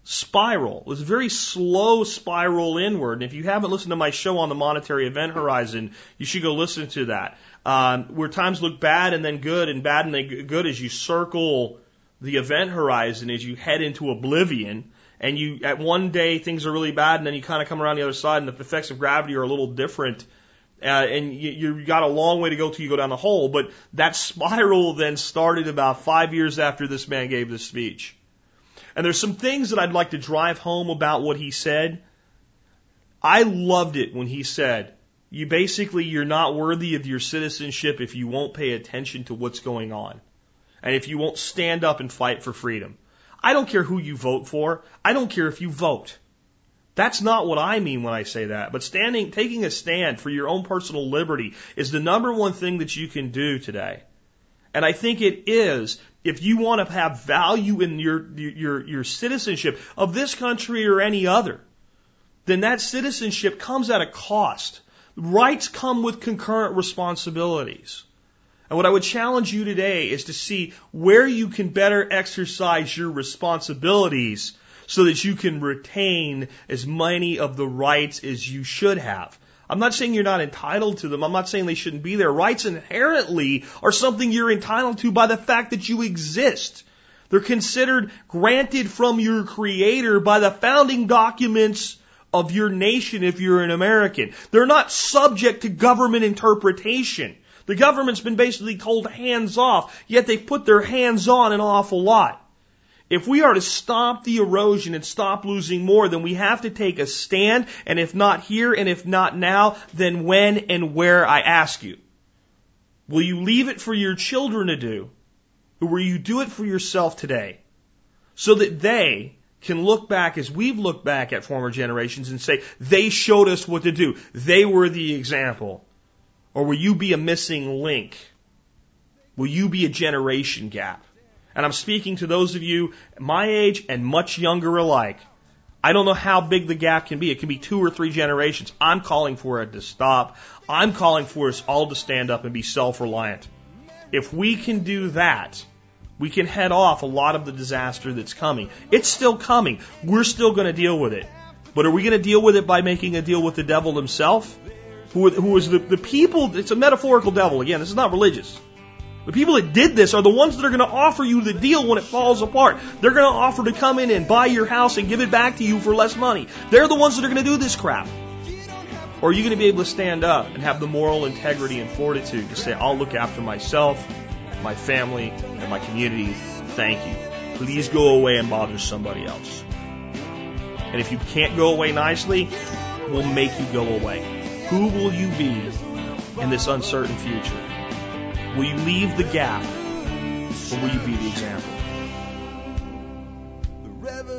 spiral was a very slow spiral inward. And if you haven't listened to my show on the monetary event horizon, you should go listen to that. Um, where times look bad and then good and bad and then good as you circle the event horizon as you head into oblivion and you at one day things are really bad and then you kind of come around the other side and the effects of gravity are a little different uh, and you, you got a long way to go till you go down the hole. But that spiral then started about five years after this man gave this speech. And there's some things that I'd like to drive home about what he said. I loved it when he said, you basically, you're not worthy of your citizenship if you won't pay attention to what's going on. And if you won't stand up and fight for freedom. I don't care who you vote for. I don't care if you vote. That's not what I mean when I say that. But standing, taking a stand for your own personal liberty is the number one thing that you can do today. And I think it is if you want to have value in your, your, your citizenship of this country or any other, then that citizenship comes at a cost. Rights come with concurrent responsibilities. And what I would challenge you today is to see where you can better exercise your responsibilities so that you can retain as many of the rights as you should have. I'm not saying you're not entitled to them. I'm not saying they shouldn't be there. Rights inherently are something you're entitled to by the fact that you exist. They're considered granted from your creator by the founding documents of your nation if you're an American. They're not subject to government interpretation. The government's been basically told hands off, yet they've put their hands on an awful lot. If we are to stop the erosion and stop losing more, then we have to take a stand, and if not here and if not now, then when and where I ask you. Will you leave it for your children to do, or will you do it for yourself today? So that they can look back as we've looked back at former generations and say, they showed us what to do. They were the example. Or will you be a missing link? Will you be a generation gap? And I'm speaking to those of you my age and much younger alike. I don't know how big the gap can be. It can be two or three generations. I'm calling for it to stop. I'm calling for us all to stand up and be self reliant. If we can do that, we can head off a lot of the disaster that's coming. It's still coming. We're still going to deal with it. But are we going to deal with it by making a deal with the devil himself? Who, who is the, the people? It's a metaphorical devil. Again, this is not religious. The people that did this are the ones that are going to offer you the deal when it falls apart. They're going to offer to come in and buy your house and give it back to you for less money. They're the ones that are going to do this crap. Or are you going to be able to stand up and have the moral integrity and fortitude to say, I'll look after myself, my family, and my community. Thank you. Please go away and bother somebody else. And if you can't go away nicely, we'll make you go away. Who will you be in this uncertain future? Will you leave the gap or will you be the example?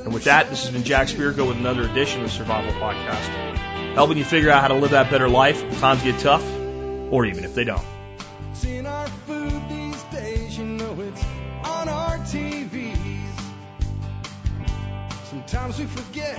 And with that, this has been Jack Spirko with another edition of the Survival Podcast, helping you figure out how to live that better life if times get tough or even if they don't. Seeing our food these days, you know it's on our TVs. Sometimes we forget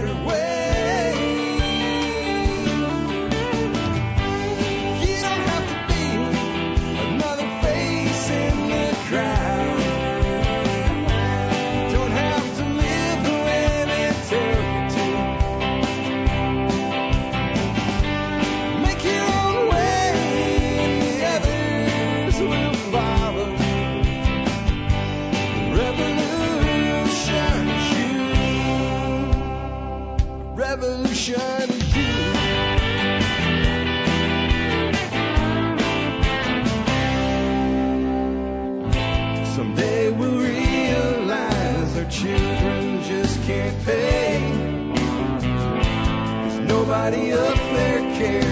tidy up their cares.